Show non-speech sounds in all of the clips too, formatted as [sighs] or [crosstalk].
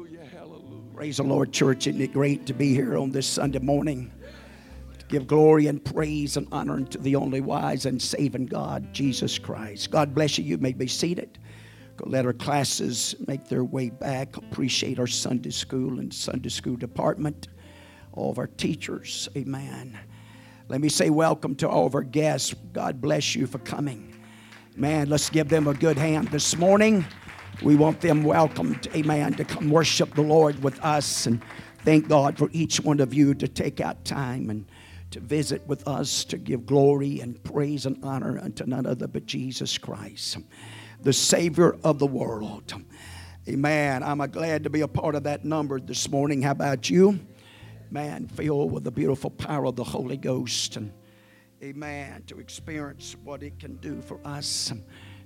Hallelujah. Hallelujah. Praise the Lord, church. Isn't it great to be here on this Sunday morning? To give glory and praise and honor unto the only wise and saving God, Jesus Christ. God bless you. You may be seated. Let our classes make their way back. Appreciate our Sunday school and Sunday school department, all of our teachers. Amen. Let me say welcome to all of our guests. God bless you for coming. Man, let's give them a good hand this morning. We want them welcomed, amen, to come worship the Lord with us. And thank God for each one of you to take out time and to visit with us, to give glory and praise and honor unto none other but Jesus Christ, the Savior of the world. Amen. I'm glad to be a part of that number this morning. How about you? Man, filled with the beautiful power of the Holy Ghost. And amen, to experience what it can do for us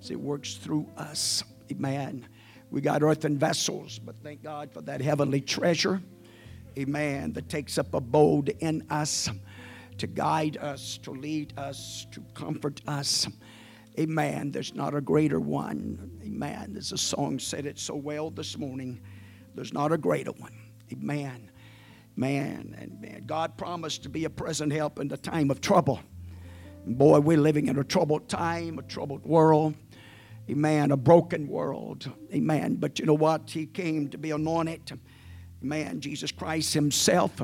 as it works through us. Amen. We got earthen vessels, but thank God for that heavenly treasure. Amen. That takes up abode in us to guide us, to lead us, to comfort us. Amen. There's not a greater one. Amen. There's a song said it so well this morning. There's not a greater one. Amen. Man, and man, God promised to be a present help in the time of trouble. Boy, we're living in a troubled time, a troubled world. Amen. A broken world. Amen. But you know what? He came to be anointed. Amen. Jesus Christ Himself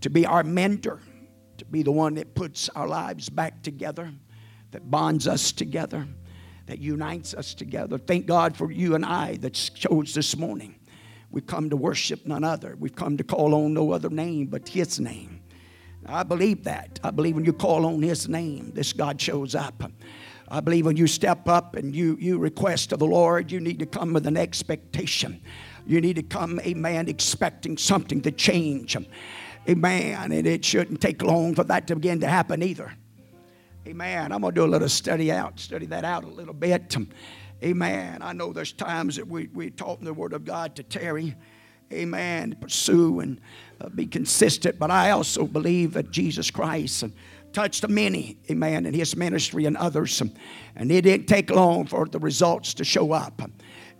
to be our mentor, to be the one that puts our lives back together, that bonds us together, that unites us together. Thank God for you and I that chose this morning. We've come to worship none other. We've come to call on no other name but His name. I believe that. I believe when you call on His name, this God shows up. I believe when you step up and you, you request of the Lord, you need to come with an expectation. You need to come, amen, expecting something to change. Amen. And it shouldn't take long for that to begin to happen either. Amen. I'm going to do a little study out, study that out a little bit. Amen. I know there's times that we, we taught in the Word of God to tarry. Amen. Pursue and uh, be consistent. But I also believe that Jesus Christ touched many, amen, in his ministry and others. And it didn't take long for the results to show up.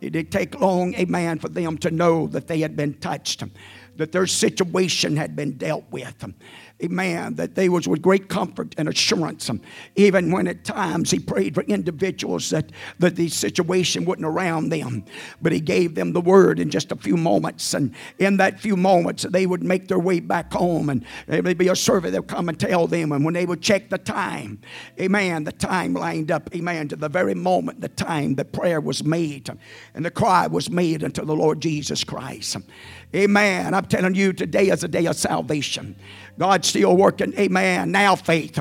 It didn't take long, amen, for them to know that they had been touched, that their situation had been dealt with amen, that they was with great comfort and assurance. Even when at times he prayed for individuals that, that the situation wasn't around them, but he gave them the word in just a few moments. And in that few moments, they would make their way back home and there would be a servant that would come and tell them. And when they would check the time, amen, the time lined up, amen, to the very moment, the time the prayer was made and the cry was made unto the Lord Jesus Christ. Amen. I'm telling you, today is a day of salvation. God's still working. Amen. Now faith.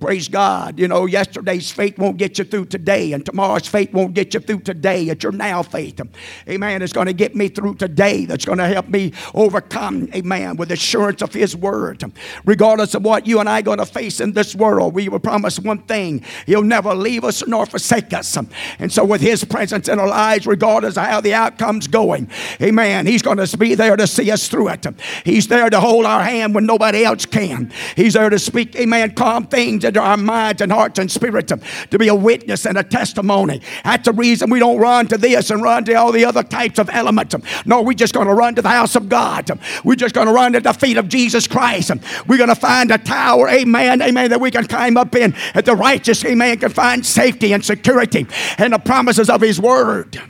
Praise God. You know, yesterday's faith won't get you through today, and tomorrow's faith won't get you through today. It's your now faith. Amen. It's going to get me through today. That's going to help me overcome. Amen. With assurance of His word. Regardless of what you and I are going to face in this world, we will promise one thing: He'll never leave us nor forsake us. And so, with His presence in our lives, regardless of how the outcome's going, Amen. He's going to be there to see us through it. He's there to hold our hand when nobody else can. He's there to speak, amen, calm things into our minds and hearts and spirits to be a witness and a testimony. That's the reason we don't run to this and run to all the other types of elements. No, we're just going to run to the house of God. We're just going to run to the feet of Jesus Christ. We're going to find a tower, amen, amen, that we can climb up in. That the righteous, amen, can find safety and security and the promises of His Word.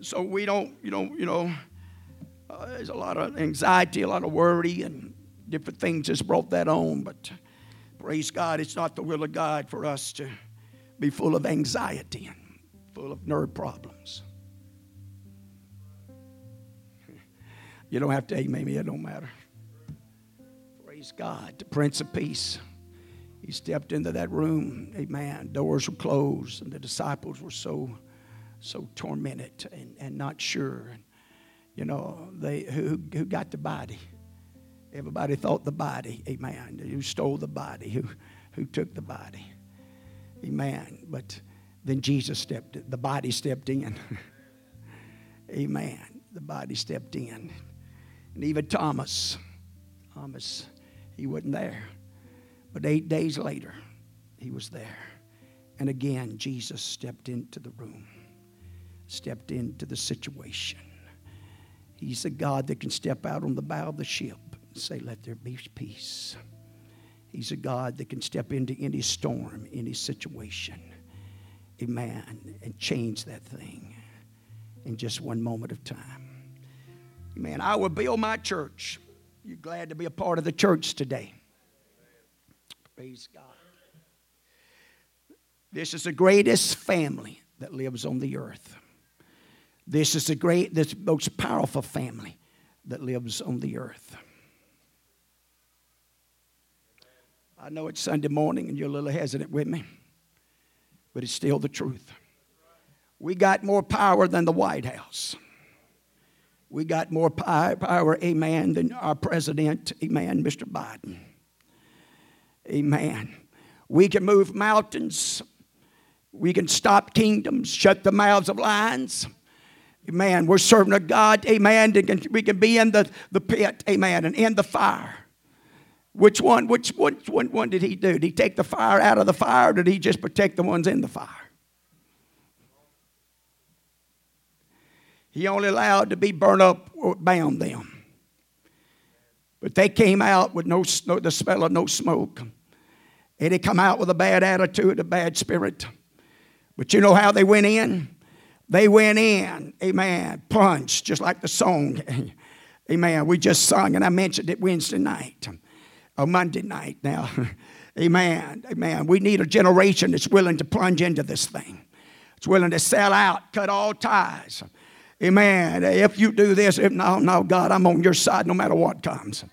So we don't, you know, you know, there's a lot of anxiety, a lot of worry, and different things that's brought that on. But praise God, it's not the will of God for us to be full of anxiety and full of nerve problems. [laughs] You don't have to amen me, it don't matter. Praise God, the Prince of Peace. He stepped into that room, amen. Doors were closed, and the disciples were so, so tormented and, and not sure. And, you know, they who, who got the body. Everybody thought the body, amen. Who stole the body, who, who took the body, amen. But then Jesus stepped, the body stepped in, [laughs] amen. The body stepped in. And even Thomas, Thomas, he wasn't there. But eight days later, he was there. And again, Jesus stepped into the room, stepped into the situation He's a God that can step out on the bow of the ship and say, Let there be peace. He's a God that can step into any storm, any situation. Amen. And change that thing in just one moment of time. Amen. I will build my church. You're glad to be a part of the church today. Praise God. This is the greatest family that lives on the earth. This is the great, this most powerful family that lives on the earth. I know it's Sunday morning and you're a little hesitant with me, but it's still the truth. We got more power than the White House. We got more power, amen, than our president, amen, Mr. Biden. Amen. We can move mountains. We can stop kingdoms, shut the mouths of lions. Amen. We're serving a God, amen. We can be in the, the pit, amen, and in the fire. Which one, which, which one, one did he do? Did he take the fire out of the fire or did he just protect the ones in the fire? He only allowed to be burned up or bound them. But they came out with no, no the smell of no smoke. And they come out with a bad attitude, a bad spirit. But you know how they went in? They went in, amen, punched, just like the song, [laughs] amen. We just sung, and I mentioned it Wednesday night, or Monday night now. [laughs] amen, amen. We need a generation that's willing to plunge into this thing. It's willing to sell out, cut all ties. Amen. If you do this, if no, no, God, I'm on your side no matter what comes.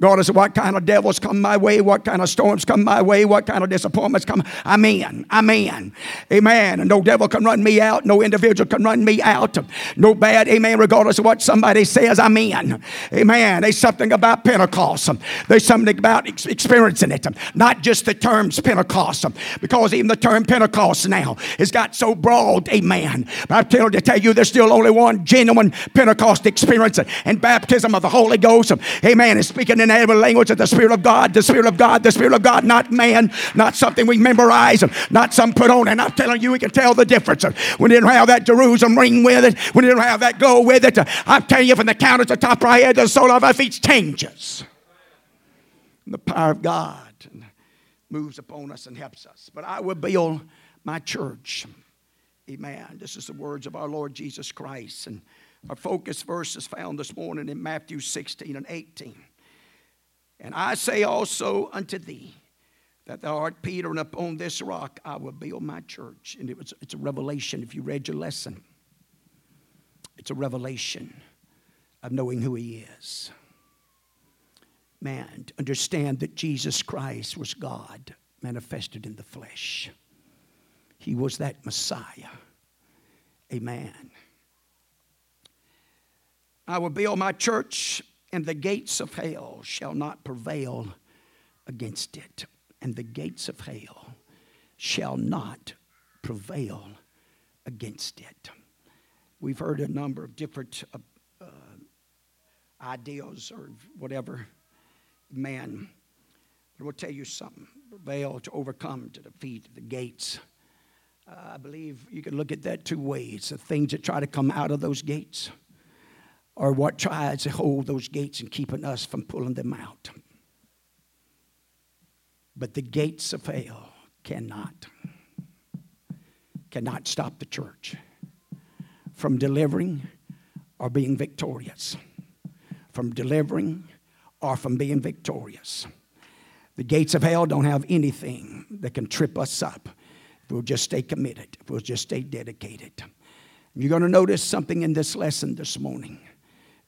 God said, What kind of devils come my way? What kind of storms come my way? What kind of disappointments come? I'm in. I'm in. Amen. And no devil can run me out. No individual can run me out. No bad, amen, regardless of what somebody says, I'm in. Amen. There's something about Pentecost. There's something about experiencing it. Not just the terms Pentecost, because even the term Pentecost now has got so broad, amen. But I'm telling to tell you, there's still only one genuine Pentecost experience and baptism of the Holy Ghost. Amen. And speaking in in language of the Spirit of God, the Spirit of God, the Spirit of God, not man, not something we memorize, not some put on. And I'm telling you, we can tell the difference. We didn't have that Jerusalem ring with it. We didn't have that glow with it. I'm telling you, from the count at the top right head to the sole of our feet changes. The power of God moves upon us and helps us. But I will build my church. Amen. This is the words of our Lord Jesus Christ. And our focus verse is found this morning in Matthew 16 and 18. And I say also unto thee that thou art Peter, and upon this rock I will build my church. And it was, it's a revelation if you read your lesson. It's a revelation of knowing who he is. Man, understand that Jesus Christ was God manifested in the flesh. He was that Messiah. Amen. I will build my church, and the gates of hell shall not prevail against it. And the gates of hell shall not prevail against it. We've heard a number of different uh, uh, ideas or whatever. Man, but I will tell you something prevail to overcome, to defeat the gates. Uh, I believe you can look at that two ways the things that try to come out of those gates or what tries to hold those gates and keeping us from pulling them out. But the gates of hell cannot, cannot stop the church from delivering or being victorious. From delivering or from being victorious. The gates of hell don't have anything that can trip us up we'll just stay committed, we'll just stay dedicated. You're going to notice something in this lesson this morning.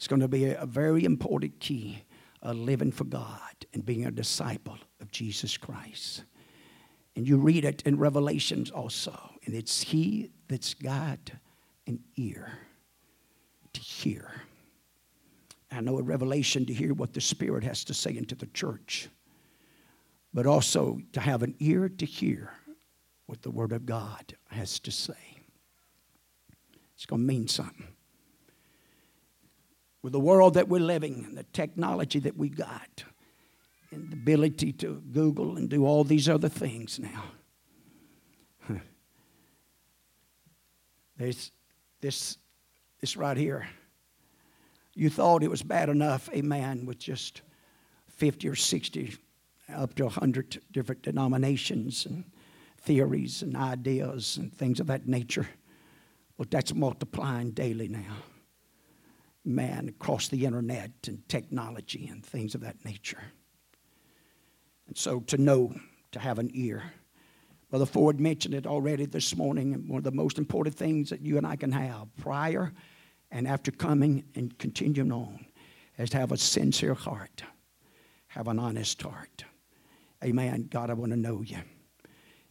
It's going to be a, very important key of living for God and being a disciple of Jesus Christ. And you read it in Revelations also. And it's He that's got an ear to hear. I know in Revelation to hear what the Spirit has to say into the church, but also to have an ear to hear what the Word of God has to say. It's going to mean something with the world that we're living and the technology that we got and the ability to Google and do all these other things now. [laughs] There's this, this right here. You thought it was bad enough, a man with just 50 or 60, up to 100 different denominations and theories and ideas and things of that nature. Well, that's multiplying daily now. Man, across the internet and technology and things of that nature. And so to know, to have an ear. Brother Ford mentioned it already this morning, and one of the most important things that you and I can have prior and after coming and continuing on is to have a sincere heart, have an honest heart. Amen. God, I want to know you.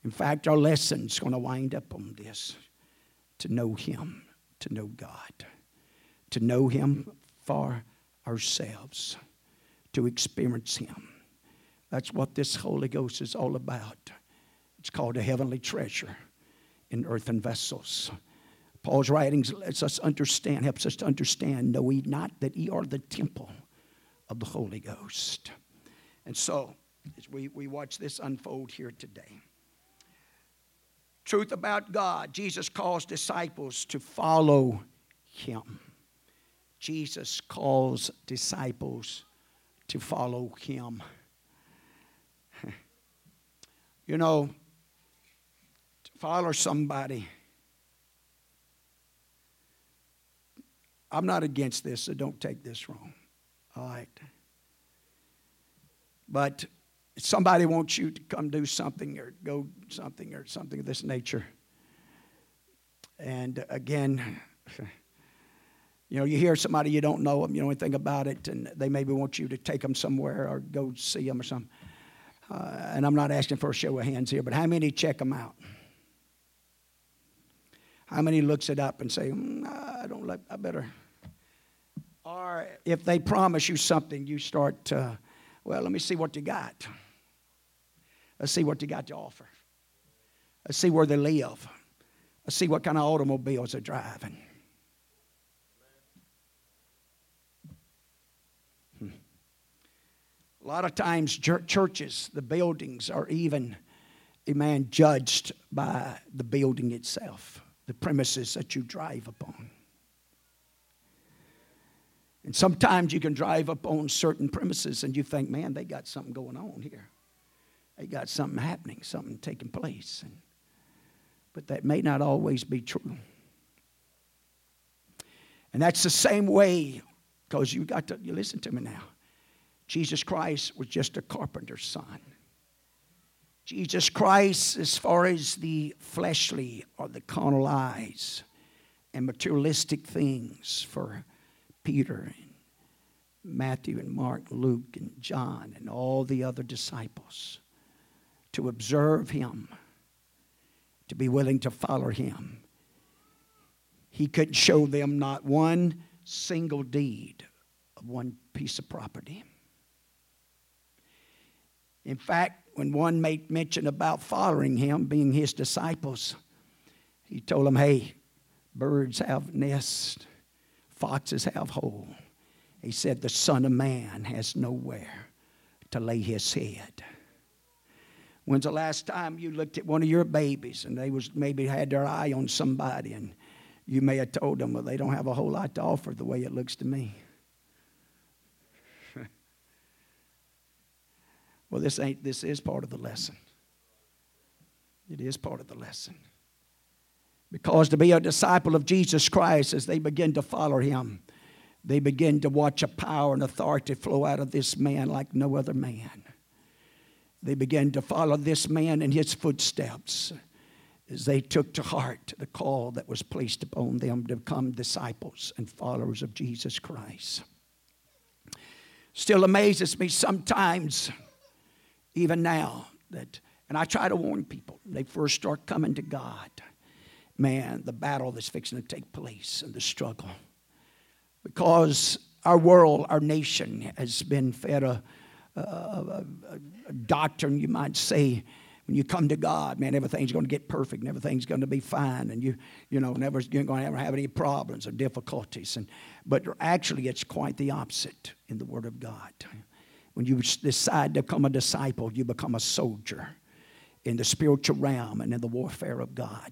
In fact, our lesson's going to wind up on this to know Him, to know God, to know Him for ourselves, to experience Him. That's what this Holy Ghost is all about. It's called a heavenly treasure in earthen vessels. Paul's writings lets us understand, helps us to understand, know ye not that ye are the temple of the Holy Ghost. And so, as we, we watch this unfold here today, truth about God, Jesus calls disciples to follow him. Jesus calls disciples to follow him. [laughs] you know, to follow somebody I'm not against this, so don't take this wrong. All right. But somebody wants you to come do something or go something or something of this nature. And again, [laughs] you know, you hear somebody you don't know them, you know anything about it, and they maybe want you to take them somewhere or go see them or something. Uh, and I'm not asking for a show of hands here, but how many check them out? How many looks it up and say, mm, I don't like, I better. Or if they promise you something, you start, well, let me see what you got. Let's see what you got to offer. Let's see where they live. Let's see what kind of automobiles they're driving. A lot of times, churches, the buildings are even, a man, judged by the building itself the premises that you drive upon. And sometimes you can drive up on certain premises and you think, man, they got something going on here. They got something happening, something taking place. And, but that may not always be true. And that's the same way, because you got to you listen to me now. Jesus Christ was just a carpenter's son. Jesus Christ, as far as the fleshly or the carnal eyes and materialistic things for Peter and Matthew and Mark, and Luke and John and all the other disciples, to observe him, to be willing to follow him. He couldn't show them not one single deed of one piece of property. In fact, when one made mention about following him, being his disciples, he told them, Hey, birds have nests, foxes have holes. He said, The Son of Man has nowhere to lay his head. When's the last time you looked at one of your babies and they was maybe had their eye on somebody and you may have told them, well, they don't have a whole lot to offer the way it looks to me. Well, this ain't this is part of the lesson. It is part of the lesson. Because to be a disciple of Jesus Christ, as they begin to follow him, they begin to watch a power and authority flow out of this man like no other man. They begin to follow this man in his footsteps as they took to heart the call that was placed upon them to become disciples and followers of Jesus Christ. Still amazes me sometimes even now that and i try to warn people they first start coming to god man the battle that's fixing to take place and the struggle because our world our nation has been fed a, a, a, a doctrine you might say when you come to God, man, everything's going to get perfect and everything's going to be fine, and you, you know, never you're going to ever have any problems or difficulties. And but actually, it's quite the opposite in the Word of God. When you decide to become a disciple, you become a soldier in the spiritual realm and in the warfare of God.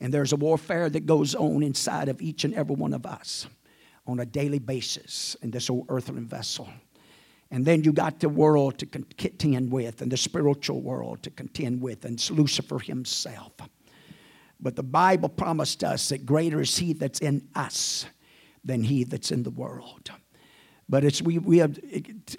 And there's a warfare that goes on inside of each and every one of us. on a daily basis in this old earthly vessel. And then you got the world to contend with, and the spiritual world to contend with, and it's Lucifer himself. But the Bible promised us that greater is he that's in us than he that's in the world. But it's we, we have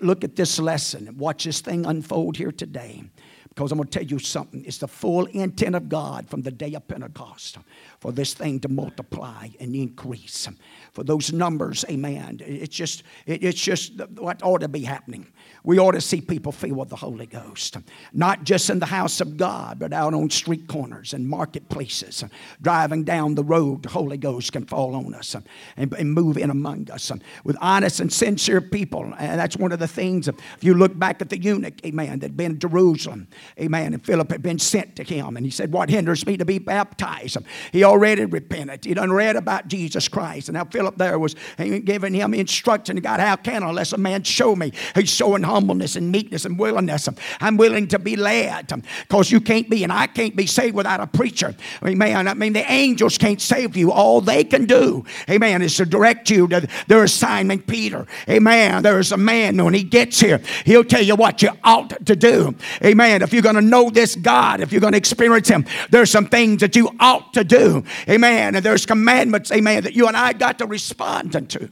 look at this lesson and watch this thing unfold here today. Because I'm going to tell you something. It's the full intent of God from the day of Pentecost for this thing to multiply and increase. For those numbers, amen. It's just, it's just what ought to be happening. We ought to see people filled with the Holy Ghost. Not just in the house of God, but out on street corners and marketplaces. Driving down the road, the Holy Ghost can fall on us and, move in among us. With honest and sincere people. And that's one of the things, if you look back at the eunuch, amen, that had been in Jerusalem, amen, and Philip had been sent to him. And he said, What hinders me to be baptized? He already repented. He done read about Jesus Christ. And now Philip there was giving him instruction. God, how can I unless a man show me? He's showing humbleness and meekness and willingness. I'm willing to be led because you can't be and I can't be saved without a preacher. Amen. I mean, the angels can't save you. All they can do, amen, is to direct you to their assignment, Peter. Amen. There's a man when he gets here, he'll tell you what you ought to do. Amen. If you're going to know this God, if you're going to experience him, there's some things that you ought to do. Amen. And there's commandments, amen, that you and I got to respond unto.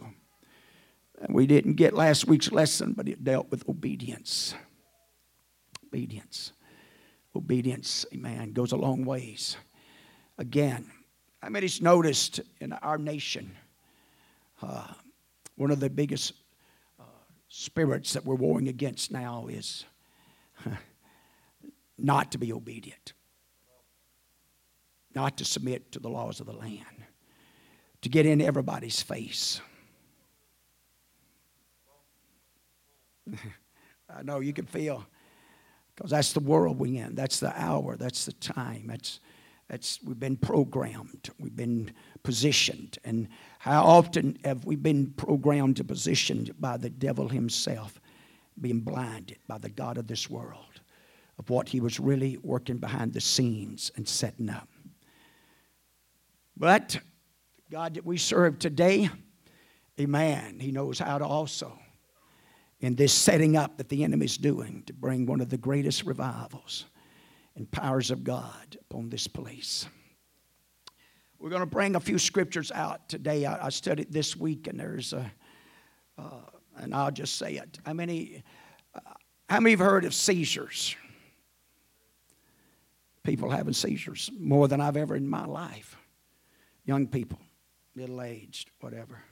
And we didn't get last week's lesson, but it dealt with obedience. Obedience. Obedience, amen, goes a long ways. Again, I mean, it's noticed in our nation, uh, one of the biggest uh, spirits that we're warring against now is [laughs] not to be obedient, not to submit to the laws of the land, to get in everybody's face. [laughs] I know you can feel because that's the world we're in. That's the hour. That's the time. That's, that's, we've been programmed. We've been positioned. And how often have we been programmed and positioned by the devil himself, being blinded by the God of this world of what he was really working behind the scenes and setting up? But God that we serve today, amen, he knows how to also in this setting up that the enemy is doing to bring one of the greatest revivals and powers of God upon this place. We're going to bring a few scriptures out today. I, studied this week, and there's a, uh, and I'll just say it. How many, uh, how many have heard of seizures? People having seizures more than I've ever in my life. Young people, middle aged, whatever,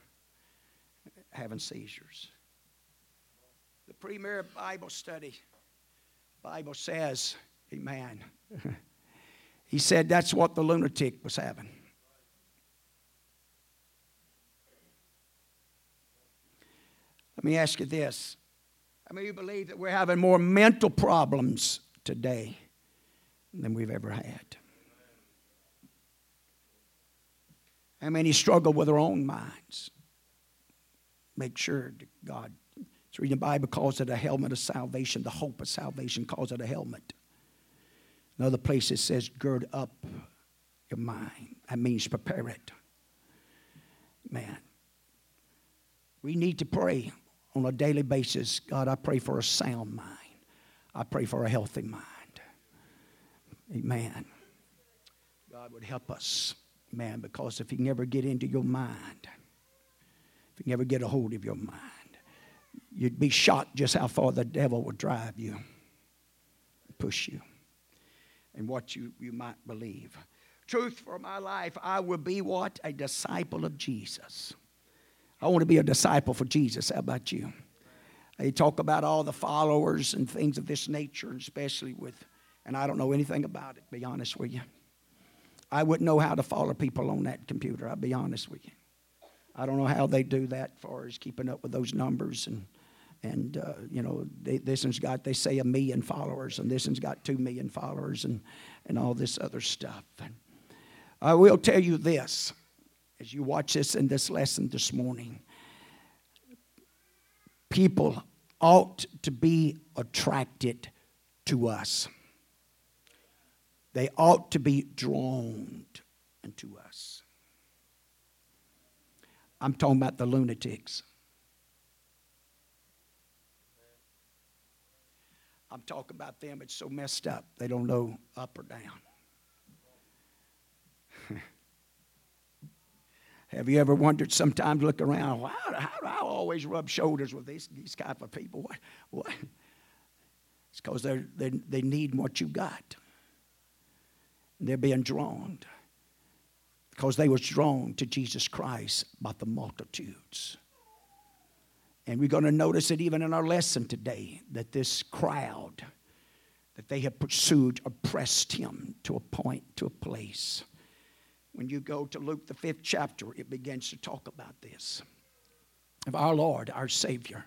having seizures The premier Bible study, Bible says, Amen. [laughs] he said that's what the lunatic was having. Let me ask you this. I mean, you believe that we're having more mental problems today than we've ever had? How many struggle with their own minds? Make sure God it's reading the Bible calls it a helmet of salvation. The hope of salvation calls it a helmet. Another place it says, gird up your mind. That means prepare it. Man. We need to pray on a daily basis. God, I pray for a sound mind. I pray for a healthy mind. Amen. God would help us, man, because if you can ever get into your mind, if you can ever get a hold of your mind, you'd be shocked just how far the devil would drive you, push you, and what you, you might believe. Truth for my life, I will be what? A disciple of Jesus. I want to be a disciple for Jesus. How about you? They talk about all the followers and things of this nature, especially with, and I don't know anything about it, be honest with you. I wouldn't know how to follow people on that computer, I'll be honest with you. I don't know how they do that as far as keeping up with those numbers and and uh, you know they, this one's got they say a million followers and this one's got two million followers and and all this other stuff and i will tell you this as you watch this in this lesson this morning people ought to be attracted to us they ought to be drawn into us I'm talking about the lunatics. I'm talking about them. It's so messed up. They don't know up or down. [laughs] Have you ever wondered sometimes, look around, how, how do I always rub shoulders with these, these type of people? What, what? It's because they they need what you got. They're being drawn because they was drawn to Jesus Christ by the multitudes. And we're going to notice it even in our lesson today that this crowd that they have pursued oppressed him to a point, to a place. When you go to Luke, the fifth chapter, it begins to talk about this of our Lord, our Savior.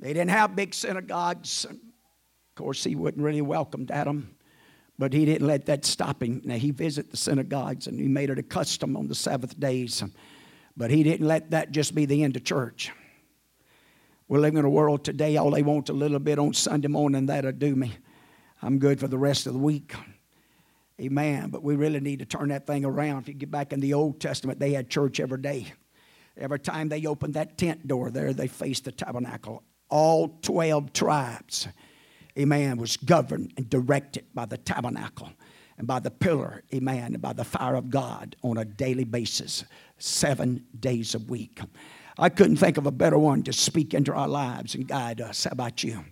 They didn't have big synagogues. Of course, he wasn't really welcomed at them, but he didn't let that stop him. Now, he visited the synagogues and he made it a custom on the Sabbath days, but he didn't let that just be the end of church. We're living in a world today, all they want a little bit on Sunday morning, that'll do me. I'm good for the rest of the week. Amen. But we really need to turn that thing around. If you get back in the Old Testament, they had church every day. Every time they opened that tent door there, they faced the tabernacle. All 12 tribes, amen, was governed and directed by the tabernacle and by the pillar, amen, and by the fire of God on a daily basis, seven days a week. I couldn't think of a better one to speak into our lives and guide us. How about you?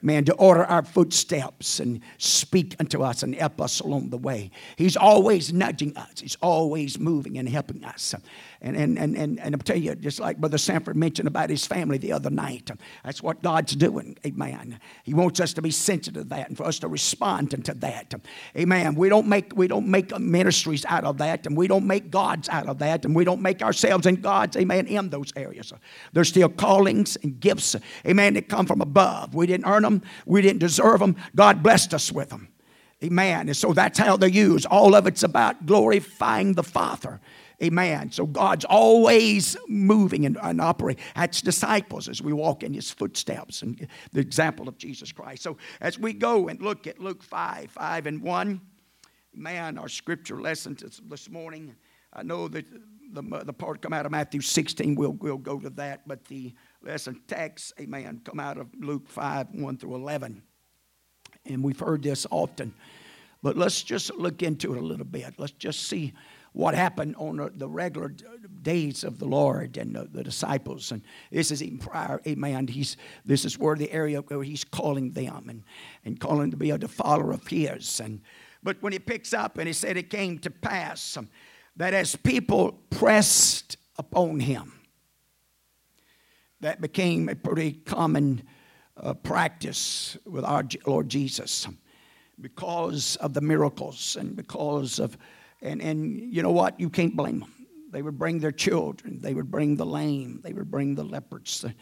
man, to order our footsteps and speak unto us and help us along the way. He's always nudging us, He's always moving and helping us. And, and, and, and, and I'll tell you, just like Brother Sanford mentioned about his family the other night, that's what God's doing. Amen. He wants us to be sensitive to that and for us to respond to that. Amen. We don't make, we don't make ministries out of that and we don't make gods out of that and we don't make ourselves and gods, amen, in those areas. There's still callings and gifts, amen, that come from above. We didn't earn them, we didn't deserve them. God blessed us with them. Amen. And so that's how they're used. All of it's about glorifying the Father. Amen. So God's always moving and, and operating. That's disciples as we walk in his footsteps and the example of Jesus Christ. So as we go and look at Luke 5, 5 and 1, man, our scripture lesson this morning, I know that the, the part come out of Matthew 16, we'll, we'll go to that, but the lesson text, amen, come out of Luke 5, 1 through 11. And we've heard this often, but let's just look into it a little bit. Let's just see what happened on the regular days of the Lord and the, the, disciples. And this is even prior, amen. He's, this is where the area where he's calling them and, and calling to be a follower of his. And, but when he picks up and he said it came to pass that as people pressed upon him, that became a pretty common uh, practice with our Lord Jesus because of the miracles and because of and, and you know what? You can't blame them. They would bring their children, they would bring the lame, they would bring the leopards, the uh,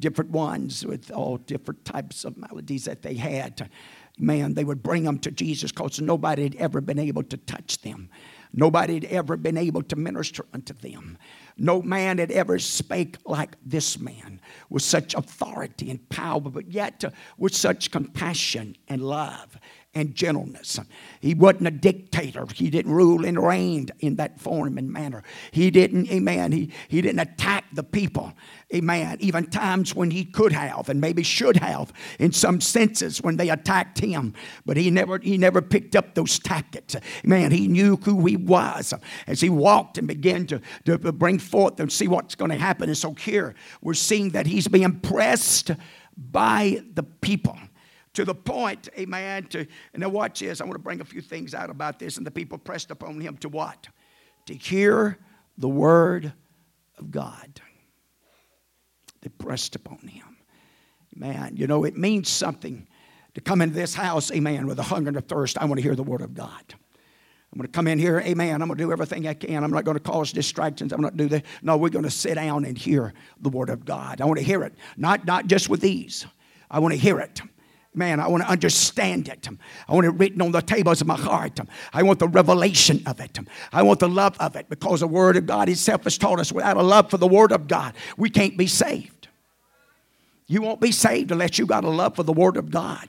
different ones with all different types of maladies that they had. Man, they would bring them to Jesus because nobody had ever been able to touch them. Nobody had ever been able to minister unto them. No man had ever spake like this man with such authority and power, but yet with such compassion and love and gentleness. He wasn't a dictator. He didn't rule and reign in that form and manner. He didn't, amen, he, he didn't attack the people, amen, even times when he could have and maybe should have in some senses when they attacked him. But he never, he never picked up those tactics. Man, he knew who he was as he walked and began to, to bring forth and see what's going to happen. And so here we're seeing that he's being pressed by the people to the point, amen, to, and now watch this. I want to bring a few things out about this. And the people pressed upon him to what? To hear the word of God. They pressed upon him. Man, you know, it means something to come into this house, amen, with a hunger and a thirst. I want to hear the word of God. I'm going to come in here, amen. I'm going to do everything I can. I'm not going to cause distractions. I'm not going to do that. No, we're going to sit down and hear the word of God. I want to hear it, not, not just with these. I want to hear it. Man, I want to understand it. I want it written on the tables of my heart. I want the revelation of it. I want the love of it because the Word of God itself has taught us without a love for the Word of God, we can't be saved. You won't be saved unless you got a love for the Word of God,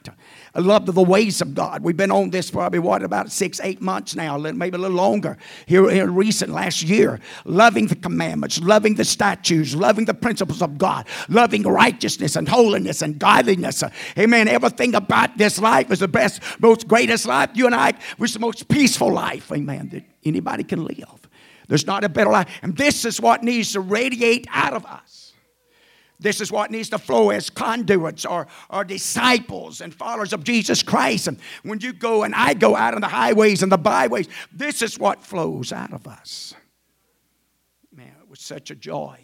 a love for the ways of God. We've been on this probably, what, about six, eight months now, maybe a little longer, here in recent last year. Loving the commandments, loving the statutes, loving the principles of God, loving righteousness and holiness and godliness. Amen. Everything about this life is the best, most greatest life. You and I wish the most peaceful life, amen, that anybody can live. There's not a better life. And this is what needs to radiate out of us. This is what needs to flow as conduits or, or disciples and followers of Jesus Christ. And when you go and I go out on the highways and the byways, this is what flows out of us. Man, it was such a joy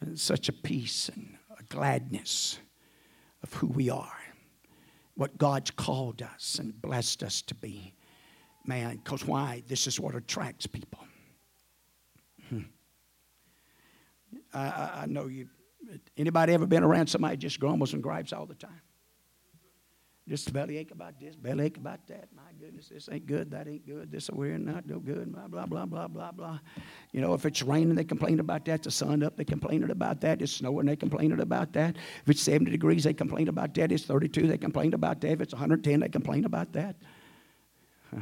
and, and such a peace and a gladness of who we are, what God's called us and blessed us to be. Man, because why? This is what attracts people. Hmm. I, I know you Anybody ever been around somebody just grumbles and gripes all the time? Just belly ache about this, belly ache about that. My goodness, this ain't good, that ain't good, this we're not no good, blah, blah, blah, blah, blah, blah. You know, if it's raining, they complain about that. The sun up, they complain about that. It's snowing, they complain about that. If it's 70 degrees, they complain about that. It's 32, they complain about that. If it's 110, they complain about that. Huh.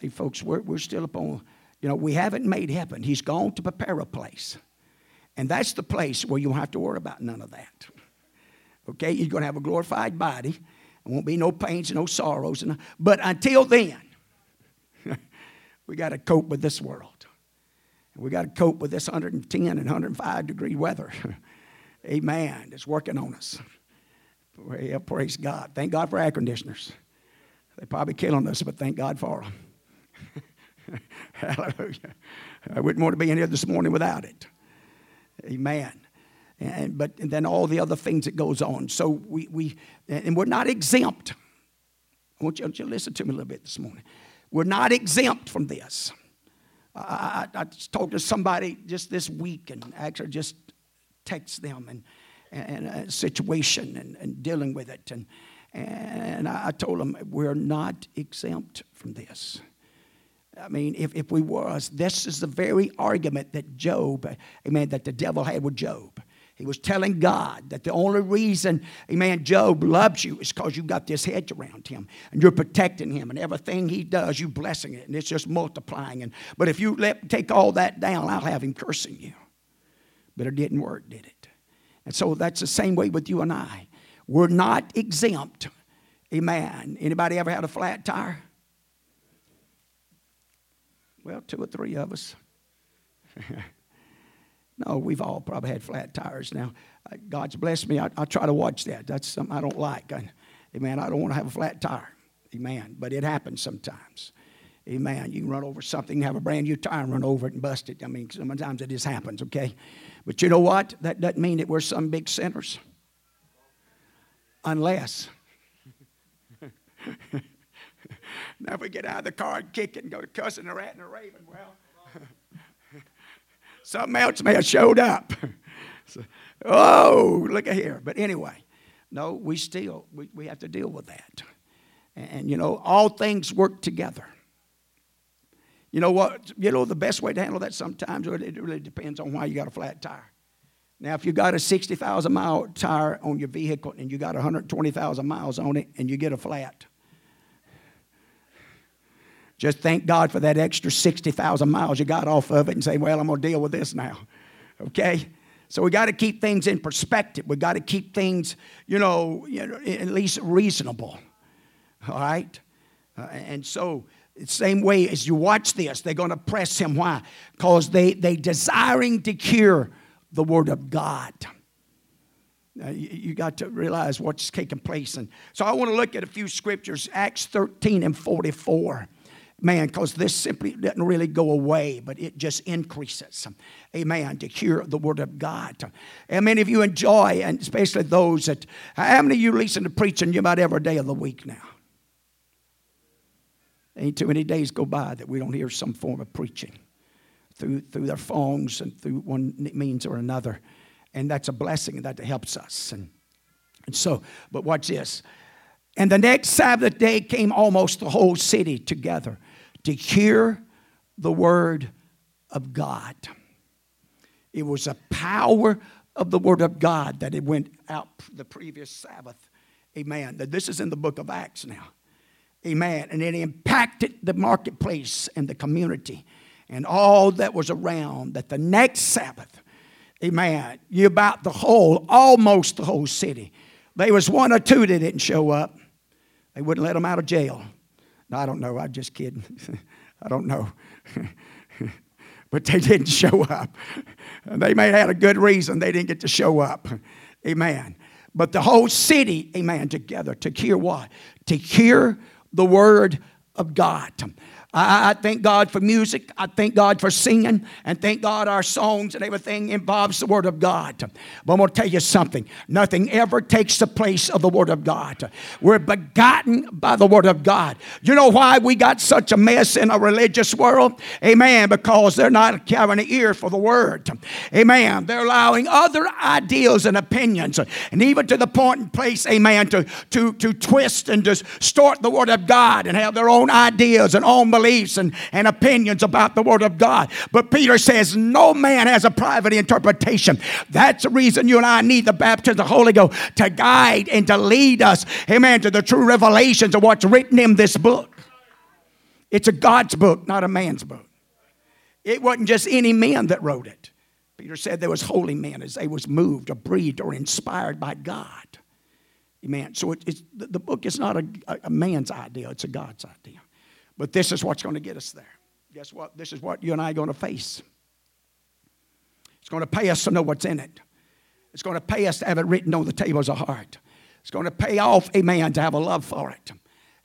Hey, folks, we're, we're still upon you know, we haven't made heaven. He's gone to prepare a place. And that's the place where you won't have to worry about none of that. Okay? You're going to have a glorified body. There won't be no pains and no sorrows. And, but until then, [laughs] we got to cope with this world. We got to cope with this 110 and 105 degree weather. [laughs] Amen. It's working on us. Well, praise God. Thank God for air conditioners. They're probably killing us, but thank God for them. [laughs] [laughs] Hallelujah. I wouldn't want to be in here this morning without it. Amen. And, but and then all the other things that goes on. So we, we and we're not exempt. I want you, to listen to me a little bit this morning. We're not exempt from this. I, I, I talked to somebody just this week and actually just text them and, and a uh, situation and, and dealing with it. And, and I told them we're not exempt from this. I mean, if, if we was, this is the very argument that Job, amen, that the devil had with Job. He was telling God that the only reason, amen, Job loves you is because you got this hedge around him and you're protecting him and everything he does, you blessing it and it's just multiplying. And, but if you let, take all that down, I'll have him cursing you. But it didn't work, did it? And so that's the same way with you and I. We're not exempt. Amen. Anybody ever had a flat tire? Well, two or three of us. [laughs] no, we've all probably had flat tires now. Uh, God's blessed me. I, I, try to watch that. That's something I don't like. I, amen. I don't want to have a flat tire. Amen. But it happens sometimes. Amen. You can run over something, have a brand new tire and run over it and bust it. I mean, sometimes it just happens, okay? But you know what? That doesn't mean that we're some big sinners. Unless now, if we get out of the car and kick it and go to cussing a rat and a raven, well, [laughs] something else may have showed up. so, [laughs] oh, look at here. But anyway, no, we still, we, we have to deal with that. And, and, you know, all things work together. You know what? You know, the best way to handle that sometimes, it really depends on why you got a flat tire. Now, if you got a 60,000 mile tire on your vehicle and you got 120,000 miles on it and you get a flat, just thank God for that extra 60,000 miles you got off of it and say, well, I'm going to deal with this now. Okay? So we got to keep things in perspective. We got to keep things, you know, at least reasonable. All right? Uh, and so, same way as you watch this, they're going to press him. Why? Because they they desiring to hear the word of God. You, you, got to realize what's taking place. And so I want to look at a few scriptures, Acts 13 and 44 man, because this simply doesn't really go away, but it just increases. Amen. To hear the word of God. How many of you enjoy, and especially those that, how many of you listen to preaching you about every day of the week now? Ain't too many days go by that we don't hear some form of preaching through, through their phones and through one means or another. And that's a blessing that helps us. And, and so, but watch this. And the next Sabbath day came almost the whole city together to hear the word of God. It was a power of the Word of God that it went out the previous Sabbath. Amen. This is in the book of Acts now. Amen. And it impacted the marketplace and the community and all that was around that the next Sabbath, amen, you about the whole, almost the whole city. There was one or two that didn't show up. They wouldn't let them out of jail. No, I don't know. I'm just kidding. [laughs] I don't know. [laughs] but they didn't show up. They may have had a good reason they didn't get to show up. Amen. But the whole city, amen, together to hear what? To hear the word of God. I, I, thank God for music. I thank God for singing. And thank God our songs and everything involves the Word of God. But I'm going to tell you something nothing ever takes the place of the Word of God. We're begotten by the Word of God. You know why we got such a mess in a religious world? Amen. Because they're not having an ear for the Word. Amen. They're allowing other ideals and opinions, and even to the point and place, amen, to, to, to twist and distort the Word of God and have their own ideas and own beliefs and, and opinions about the Word of God. But Peter says, No man has a private interpretation. That's the reason you and I need the baptism of the Holy Ghost to guide and to lead us, amen, to the true revelations of what's written in this book. It's a God's book, not a man's book. It wasn't just any men that wrote it. Peter said there was holy men as they was moved or breathed or inspired by God. Amen. So it, the book is not a, a man's idea, it's a God's idea. But this is what's going to get us there. Guess what? This is what you and I are going to face. It's going to pay us to know what's in it. It's going to pay us to have it written on the tables of heart. It's going to pay off, a man to have a love for it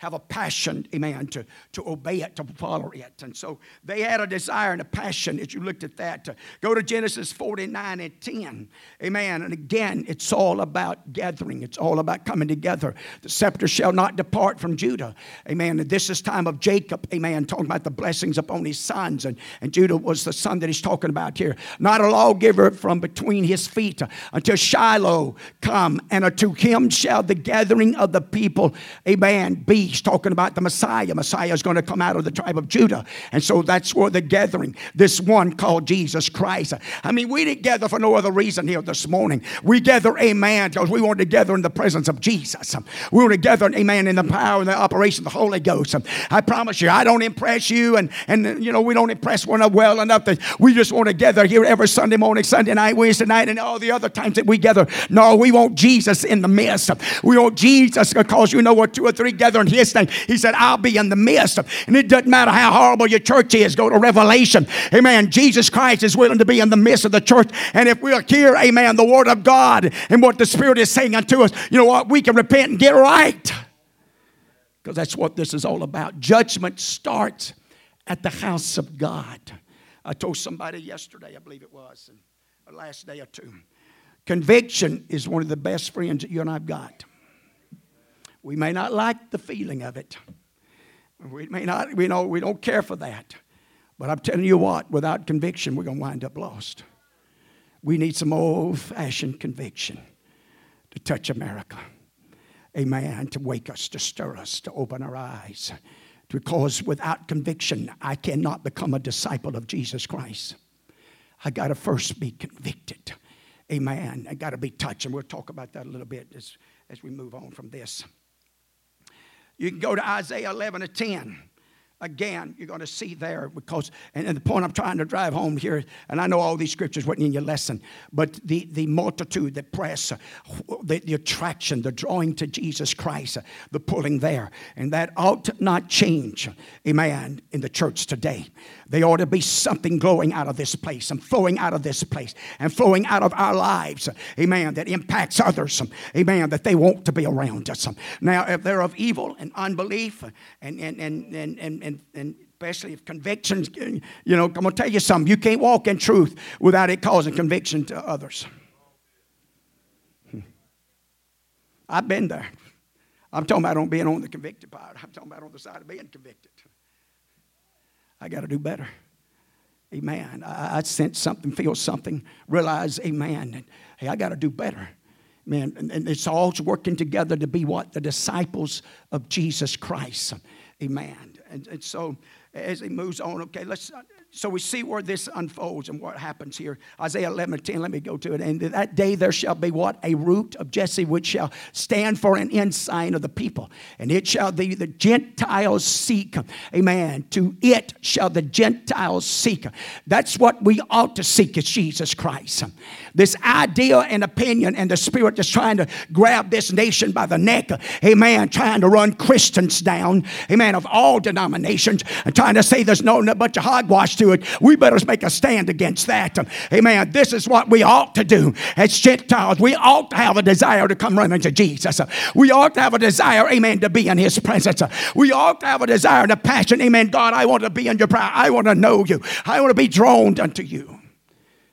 have a passion, amen, to, to obey it, to follow it. And so they had a desire and a passion as you looked at that. To go to Genesis 49 and 10, amen. And again, it's all about gathering, it's all about coming together. The scepter shall not depart from Judah, amen. And this is time of Jacob, amen, talking about the blessings upon his sons. And, and Judah was the son that he's talking about here. Not a lawgiver from between his feet until Shiloh come, and unto him shall the gathering of the people, amen, be he's talking about the Messiah. Messiah is going to come out of the tribe of Judah. And so that's where the gathering, this one called Jesus Christ. I mean, we didn't gather for no other reason here this morning. We gather, amen, because we want to gather in the presence of Jesus. We want to gather, amen, in the power and the operation of the Holy Ghost. I promise you, I don't impress you, and, and you know, we don't impress one another well enough that we just want to gather here every Sunday morning, Sunday night, Wednesday night, and all the other times that we gather. No, we want Jesus in the midst. We want Jesus because you know what two or three gather in his name. He said, I'll be in the midst. And it doesn't matter how horrible your church is. Go to Revelation. Amen. Jesus Christ is willing to be in the midst of the church. And if we'll hear, amen, the word of God and what the Spirit is saying unto us, you know what? We can repent and get right. Because that's what this is all about. Judgment starts at the house of God. I told somebody yesterday, I believe it was, and last day or two. Conviction is one of the best friends that you and I've got. We may not like the feeling of it. We may not, we know we don't care for that. But I'm telling you what, without conviction, we're going to wind up lost. We need some old fashioned conviction to touch America. Amen. To wake us, to stir us, to open our eyes. Because without conviction, I cannot become a disciple of Jesus Christ. I got to first be convicted. Amen. I got to be touched. And we'll talk about that a little bit as, as we move on from this. You can go to Isaiah 11 to 10 again, you're going to see there because, and, and, the point I'm trying to drive home here, and I know all these scriptures weren't in your lesson, but the, the multitude, the press, the, the attraction, the drawing to Jesus Christ, the pulling there, and that ought not change, amen, in the church today. There ought to be something glowing out of this place and flowing out of this place and flowing out of our lives, amen, that impacts others, amen, that they want to be around us. Now, if they're of evil and unbelief and, and, and, and, and and, and especially if convictions, you know, I'm going to tell you something. You can't walk in truth without it causing conviction to others. I've been there. I'm talking about on being on the convicted part. I'm talking about on the side of being convicted. I got to do better. Amen. I, I sense something, feel something, realize, amen, and, hey, I got to do better. Man, and, and it's all working together to be what? The disciples of Jesus Christ. Amen. And, and so as he moves on, okay, let's so we see where this unfolds and what happens here. Isaiah 11 10, let me go to it. And that day there shall be what? A root of Jesse, which shall stand for an ensign of the people. And it shall be the Gentiles seek. Amen. To it shall the Gentiles seek. That's what we ought to seek is Jesus Christ. This idea and opinion and the spirit that's trying to grab this nation by the neck. Amen. Trying to run Christians down. Amen. Of all denominations and trying to say there's no bunch of hogwash to it, we better make a stand against that. Amen. This is what we ought to do as Gentiles. We ought to have a desire to come running to Jesus. We ought to have a desire, amen, to be in His presence. We ought to have a desire and a passion, amen. God, I want to be in your power. I want to know you. I want to be drawn unto you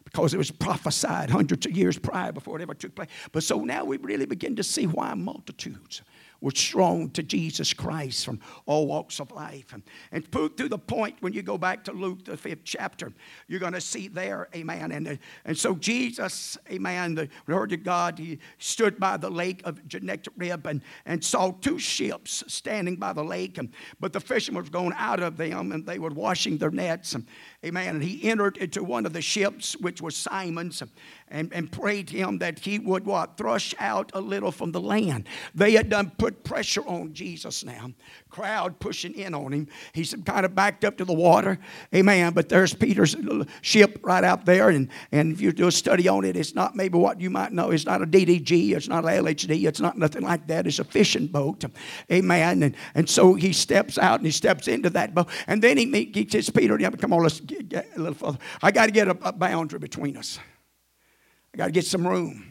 because it was prophesied hundreds of years prior before it ever took place. But so now we really begin to see why multitudes were strong to Jesus Christ from all walks of life. And, and to the point when you go back to Luke, the fifth chapter, you're going to see there, amen. And, and so Jesus, amen, the Lord of God, he stood by the lake of Gennesaret and, and saw two ships standing by the lake. And, but the fishermen were going out of them and they were washing their nets. And, amen. And he entered into one of the ships, which was Simon's and, and prayed him that he would what? Thrush out a little from the land. They had done put pressure on Jesus now. Crowd pushing in on him. He's kind of backed up to the water. Amen. But there's Peter's ship right out there. And, and if you do a study on it, it's not maybe what you might know. It's not a DDG. It's not an LHD. It's not nothing like that. It's a fishing boat. Amen. And, and so he steps out and he steps into that boat. And then he, says, Peter, come on, let's get, get a little further. I got to get a, a boundary between us. I got to get some room.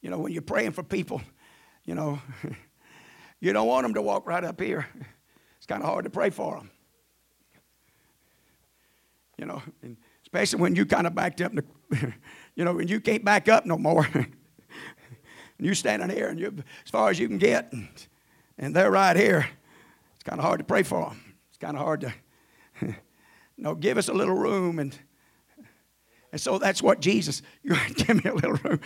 You know, when you're praying for people, you know, [laughs] you don't want them to walk right up here. It's kind of hard to pray for them. You know, especially when you kind of backed up, the, [laughs] you know, when you can't back up no more. [laughs] and you're standing here and you're as far as you can get, and, and they're right here. It's kind of hard to pray for them. It's kind of hard to no, give us a little room and and so that's what Jesus, [laughs] you give me a little room.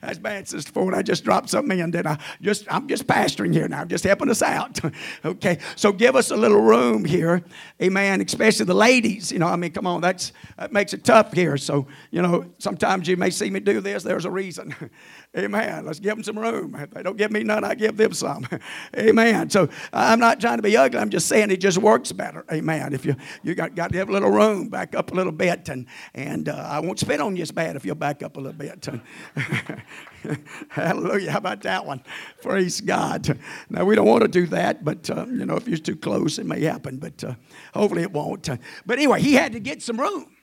That's bad, Sister Ford. I just dropped something in, did I? Just, I'm just pastoring here now. Just helping us out. [laughs] okay, so give us a little room here. Amen. Especially the ladies. You know, I mean, come on, that's, that makes it tough here. So, you know, sometimes you may see me do this. There's a reason. [laughs] Amen. Let's give them some room. If they don't give me none, I give them some. Amen. So I'm not trying to be ugly. I'm just saying it just works better. Amen. If you you got, got to have a little room, back up a little bit, and and uh, I won't spit on you as bad if you'll back up a little bit. [laughs] Hallelujah. How about that one? Praise God. Now we don't want to do that, but uh, you know if you're too close, it may happen. But uh, hopefully it won't. but anyway, he had to get some room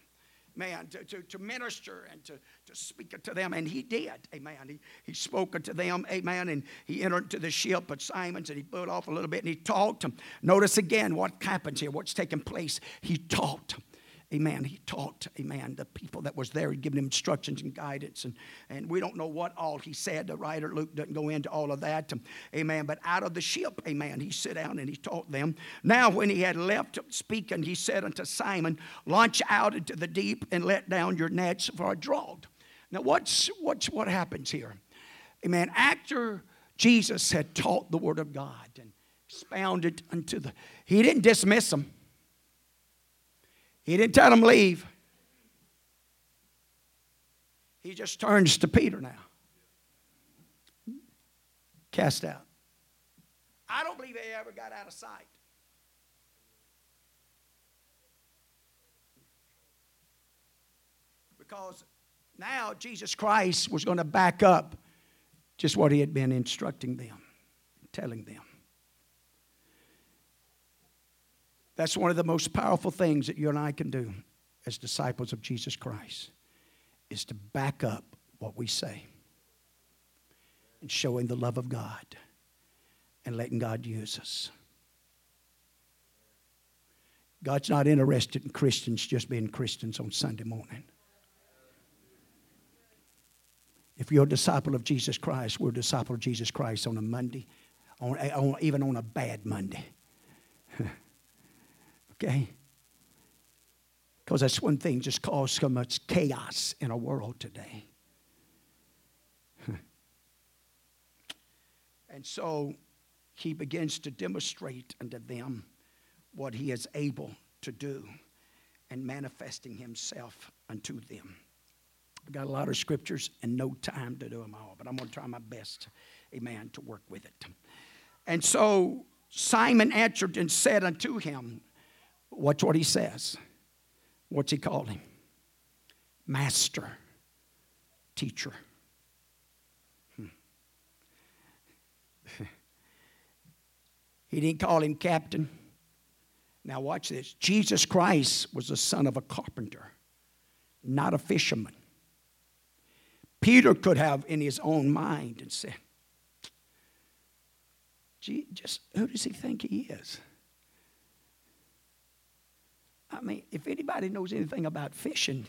man, to, to, to minister and to, to speak to them. And he did, amen. He, he spoke to them, amen. And he entered into the ship at Simon's and he put off a little bit and he talked. Notice again what happens here, what's taking place. He talked. Amen. He taught, amen, the people that was there, he'd given them instructions and guidance. And, and we don't know what all he said. The writer Luke doesn't go into all of that. Um, amen. But out of the ship, amen, he sat down and he taught them. Now, when he had left speaking, he said unto Simon, Launch out into the deep and let down your nets for a draught. Now, what's, what's what happens here? Amen. After Jesus had taught the word of God and expounded unto the, he didn't dismiss them. He didn't tell them leave. He just turns to Peter now. Cast out. I don't believe they ever got out of sight. Because now Jesus Christ was going to back up just what he had been instructing them, telling them. That's one of the most powerful things that you and I can do as disciples of Jesus Christ is to back up what we say and showing the love of God and letting God use us. God's not interested in Christians just being Christians on Sunday morning. If you're a disciple of Jesus Christ, we're a disciple of Jesus Christ on a Monday, on, on even on a bad Monday. [laughs] Okay? Because that's one thing just caused so much chaos in our world today. [laughs] and so he begins to demonstrate unto them what he is able to do and manifesting himself unto them. I've got a lot of scriptures and no time to do them all, but I'm going to try my best, amen, to work with it. And so Simon answered and said unto him, Watch what he says. What's he called him? Master, teacher. Hmm. [laughs] he didn't call him captain. Now, watch this. Jesus Christ was the son of a carpenter, not a fisherman. Peter could have in his own mind and said, Gee, just who does he think he is? I mean, if anybody knows anything about fishing,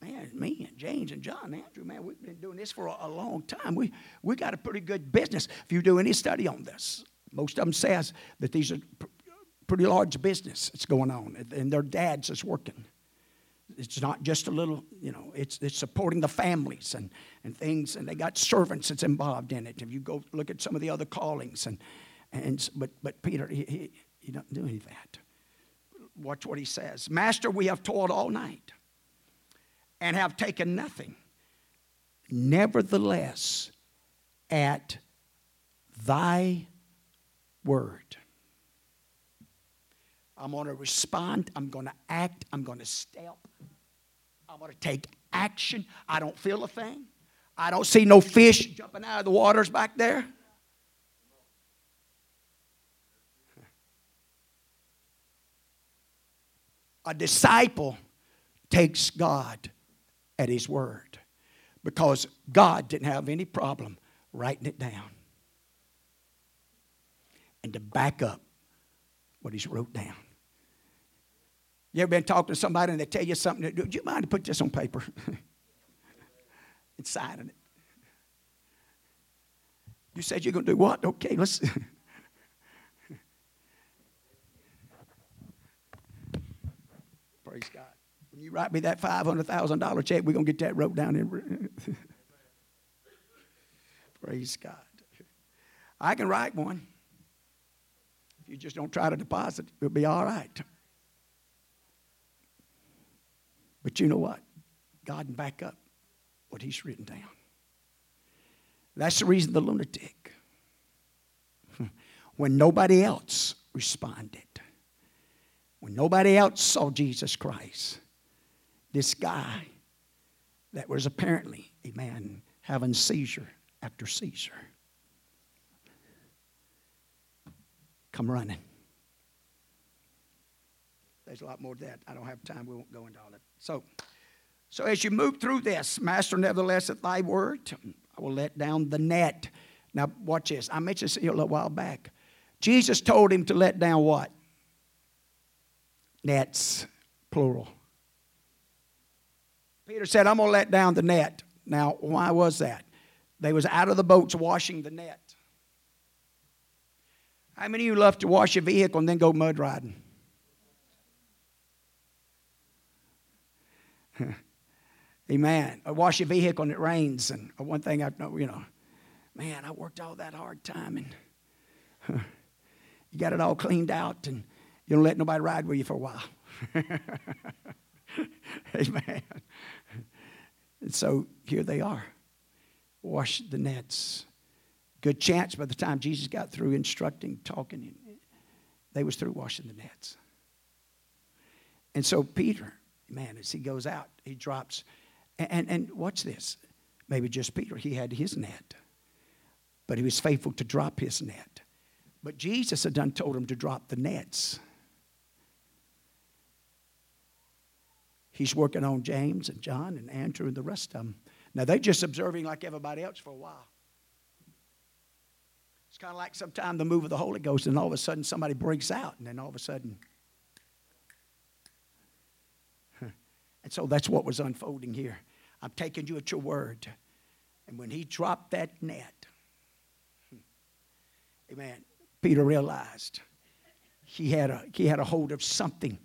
man, me and James and John and Andrew, man, we've been doing this for a, a, long time. We, we got a pretty good business. If you do any study on this, most of them says that these are pretty large business that's going on, and their dads is working. It's not just a little, you know, it's, it's supporting the families and, and things, and they got servants that's involved in it. If you go look at some of the other callings, and, and but, but Peter, he, he, he doesn't do any of that. Watch what he says Master, we have toiled all night and have taken nothing. Nevertheless, at thy word, I'm going to respond. I'm going to act. I'm going to step. I'm going to take action. I don't feel a thing. I don't see no fish jumping out of the waters back there. A disciple takes God at His word because God didn't have any problem writing it down and to back up what He's wrote down. You ever been talking to somebody and they tell you something? Do you mind to put this on paper? [laughs] and signing it. You said you're going to do what? Okay, let's. Praise God. When you write me that $500,000 check, we're going to get that wrote down in. [laughs] Praise God. I can write one. If you just don't try to deposit, it'll be all right. But you know what? God can back up what He's written down. That's the reason the lunatic, [laughs] when nobody else responded, when nobody else saw Jesus Christ, this guy that was apparently a man having seizure after seizure come running. There's a lot more to that. I don't have time. We won't go into all that. So, so as you move through this, Master, nevertheless, at thy word, I will let down the net. Now, watch this. I mentioned this a little while back. Jesus told him to let down what? Nets, plural. Peter said, I'm going to let down the net. Now, why was that? They was out of the boats washing the net. How many of you love to wash your vehicle and then go mud riding? [laughs] Amen. I wash your vehicle and it rains. And one thing I know, you know, man, I worked all that hard time and [laughs] you got it all cleaned out and you don't let nobody ride with you for a while. [laughs] Amen. And so here they are. Wash the nets. Good chance by the time Jesus got through instructing, talking, they was through washing the nets. And so Peter, man, as he goes out, he drops. And, and, and watch this. Maybe just Peter, he had his net, but he was faithful to drop his net. But Jesus had done told him to drop the nets. He's working on James and John and Andrew and the rest of them. Now they're just observing like everybody else for a while. It's kind of like sometimes the move of the Holy Ghost, and all of a sudden somebody breaks out, and then all of a sudden [laughs] And so that's what was unfolding here. I'm taking you at your word. And when he dropped that net, [laughs] amen, Peter realized he had a, he had a hold of something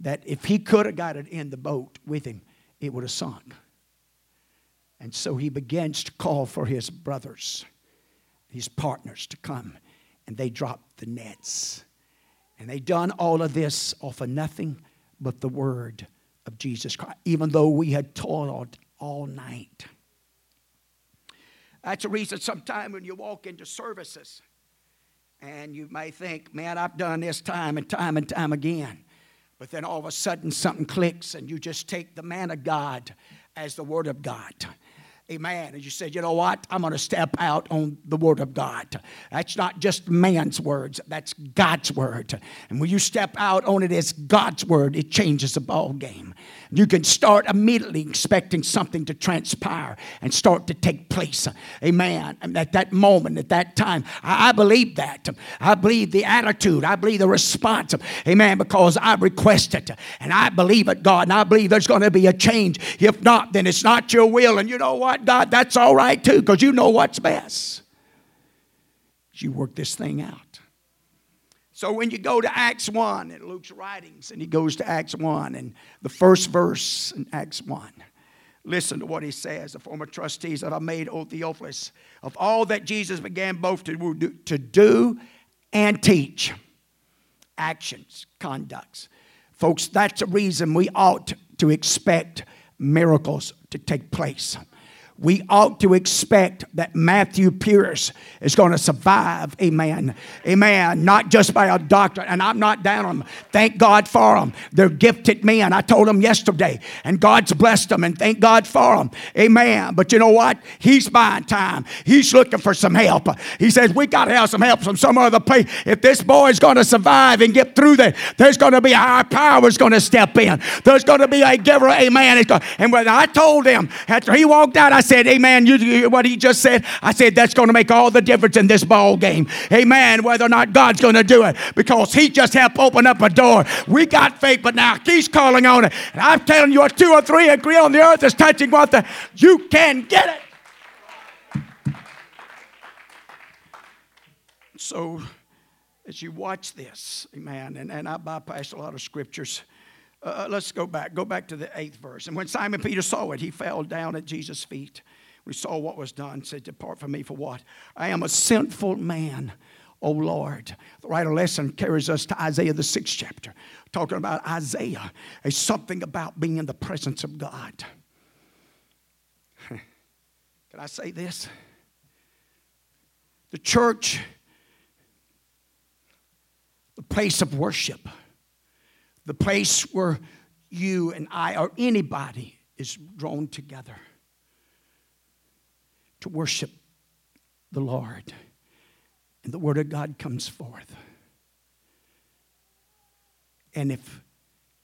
that if he could have got it in the boat with him, it would have sunk. And so he begins to call for his brothers, his partners to come, and they dropped the nets. And they done all of this off of nothing but the word of Jesus Christ, even though we had toiled all night. That's the reason sometimes when you walk into services and you may think, man, I've done this time and time and time again. But then all of a sudden something clicks and you just take the man of God as the word of God. Amen. And you said, you know what? I'm going to step out on the Word of God. That's not just man's words, that's God's Word. And when you step out on it as God's Word, it changes the ball game. You can start immediately expecting something to transpire and start to take place. Amen. And at that moment, at that time, I, believe that. I believe the attitude. I believe the response. Amen. Because I request it and I believe it, God. And I believe there's going to be a change. If not, then it's not your will. And you know what, God? That's all right too because you know what's best. You work this thing out. So when you go to Acts 1 in Luke's writings, and he goes to Acts 1 and the first verse in Acts 1, listen to what he says. The former trustees that I made, O Theophilus, of all that Jesus began both to to do and teach. Actions, conducts. Folks, that's the reason we ought to expect miracles to take place we ought to expect that Matthew Pierce is going to survive. Amen. Amen. Not just by a doctor, and I'm not down on them. Thank God for them. They're gifted men. I told them yesterday, and God's blessed them, and thank God for them. Amen. But you know what? He's buying time. He's looking for some help. He says, We got to have some help from some other place. If this boy is going to survive and get through there, there's going to be a higher power is going to step in. There's going to be a giver. Amen. And when I told him, after he walked out, I said, Amen. You, what he just said, I said that's going to make all the difference in this ball game. Amen. Whether or not God's going to do it, because He just helped open up a door. We got faith, but now He's calling on it. And I'm telling you, two or three agree on the earth is touching what the you can get it. So, as you watch this, amen, and, and I bypassed a lot of scriptures. Uh, let's go back. Go back to the eighth verse. And when Simon Peter saw it, he fell down at Jesus' feet. We saw what was done, said, Depart from me for what? I am a sinful man, O Lord. The writer lesson carries us to Isaiah, the sixth chapter, talking about Isaiah as something about being in the presence of God. [laughs] Can I say this? The church, the place of worship, the place where you and I or anybody is drawn together to worship the Lord. And the Word of God comes forth. And if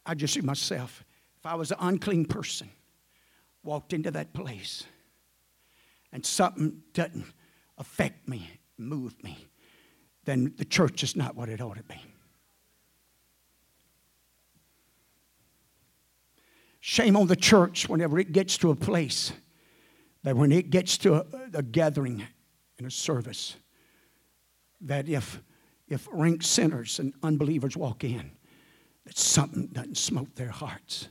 I just see myself, if I was an unclean person, walked into that place, and something doesn't affect me, move me, then the church is not what it ought to be. Shame on the church whenever it gets to a place that when it gets to a, a gathering in a service, that if if rank sinners and unbelievers walk in, that something doesn't smote their hearts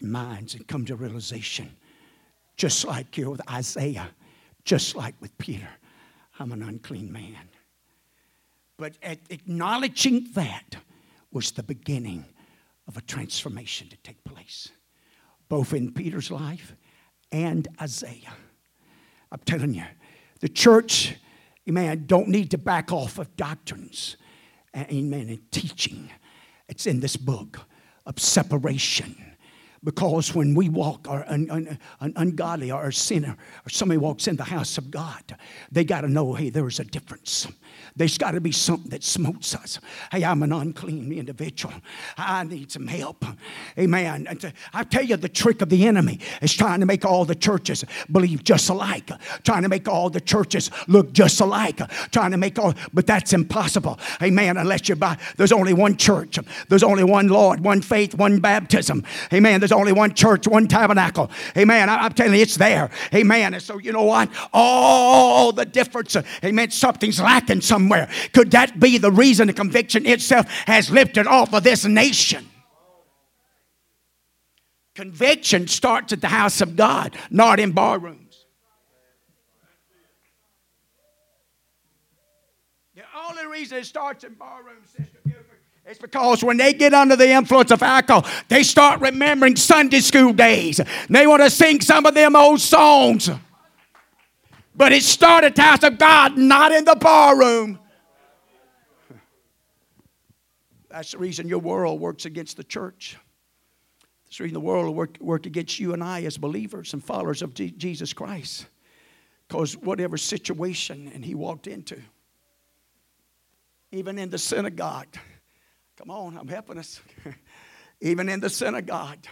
and minds and come to realization, just like here with Isaiah, just like with Peter, I'm an unclean man. But acknowledging that was the beginning of a transformation to take place both in Peter's life and Isaiah. I'm telling you, the church, amen, don't need to back off of doctrines, amen, and teaching. It's in this book of separation. Because when we walk, or an, un, un, ungodly or a sinner, or somebody walks in the house of God, they got to know, hey, there's a difference. There's got to be something that smotes us. Hey, I'm an unclean individual. I need some help. Amen. Uh, I tell you, the trick of the enemy is trying to make all the churches believe just alike, trying to make all the churches look just alike, trying to make all, but that's impossible. Amen. Unless you're by, there's only one church, there's only one Lord, one faith, one baptism. Amen. There's only one church, one tabernacle. Amen. I, am telling you, it's there. Amen. And so, you know what? All the difference, amen, something's lacking somewhere. Could that be the reason the conviction itself has lifted off of this nation? Conviction starts at the house of God, not in barrooms. The only reason it starts in barrooms, Sister It's because when they get under the influence of alcohol, they start remembering Sunday school days. They want to sing some of them old songs. But it started the house of God, not in the barroom. That's the reason your world works against the church. That's the reason the world will work, work against you and I as believers and followers of G- Jesus Christ. Because whatever situation and he walked into, even in the synagogue, come on, I'm helping us. [laughs] even in the synagogue,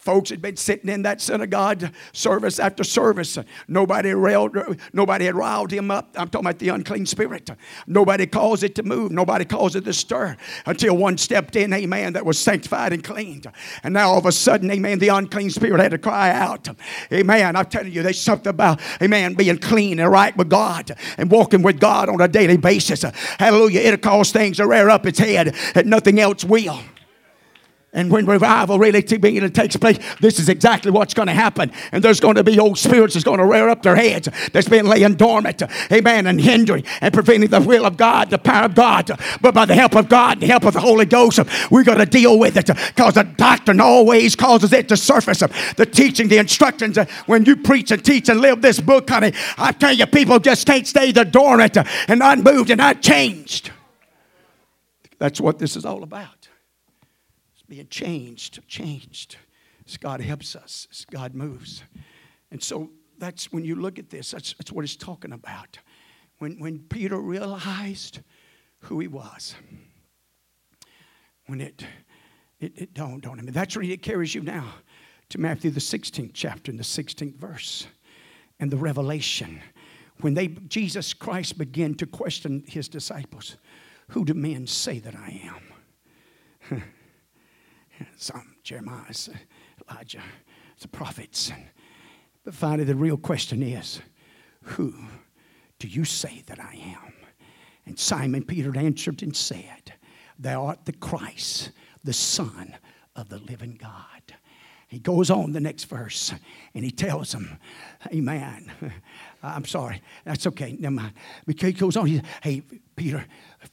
Folks had been sitting in that synagogue service after service. Nobody railed, nobody had riled him up. I'm talking about the unclean spirit. Nobody caused it to move. Nobody caused it to stir until one stepped in, amen, that was sanctified and cleaned. And now all of a sudden, amen, the unclean spirit had to cry out. Amen. I'm telling you, there's something about, amen, being clean and right with God and walking with God on a daily basis. Hallelujah. It'll cause things to rear up its head that nothing else will. And when revival really takes place, this is exactly what's going to happen. And there's going to be old spirits that's going to rear up their heads that's been laying dormant, amen, and hindering and preventing the will of God, the power of God. But by the help of God, the help of the Holy Ghost, we're going to deal with it because the doctrine always causes it to surface. The teaching, the instructions, when you preach and teach and live this book, honey, I tell you, people just can't stay the dormant and unmoved and unchanged. That's what this is all about being changed, changed. As God helps us, as God moves. And so that's when you look at this, that's, that's what it's talking about. When, when Peter realized who he was, when it, it, it dawned on him. And that's where it carries you now to Matthew the 16th chapter and the 16th verse and the revelation. When they Jesus Christ began to question his disciples, who do men say that I am? [laughs] some Jeremiah, Elijah, the prophets. But finally, the real question is who do you say that I am? And Simon Peter answered and said, Thou art the Christ, the Son of the living God. He goes on the next verse and he tells them, Amen. I'm sorry. That's okay. Never mind. Because he goes on, he, hey, Peter,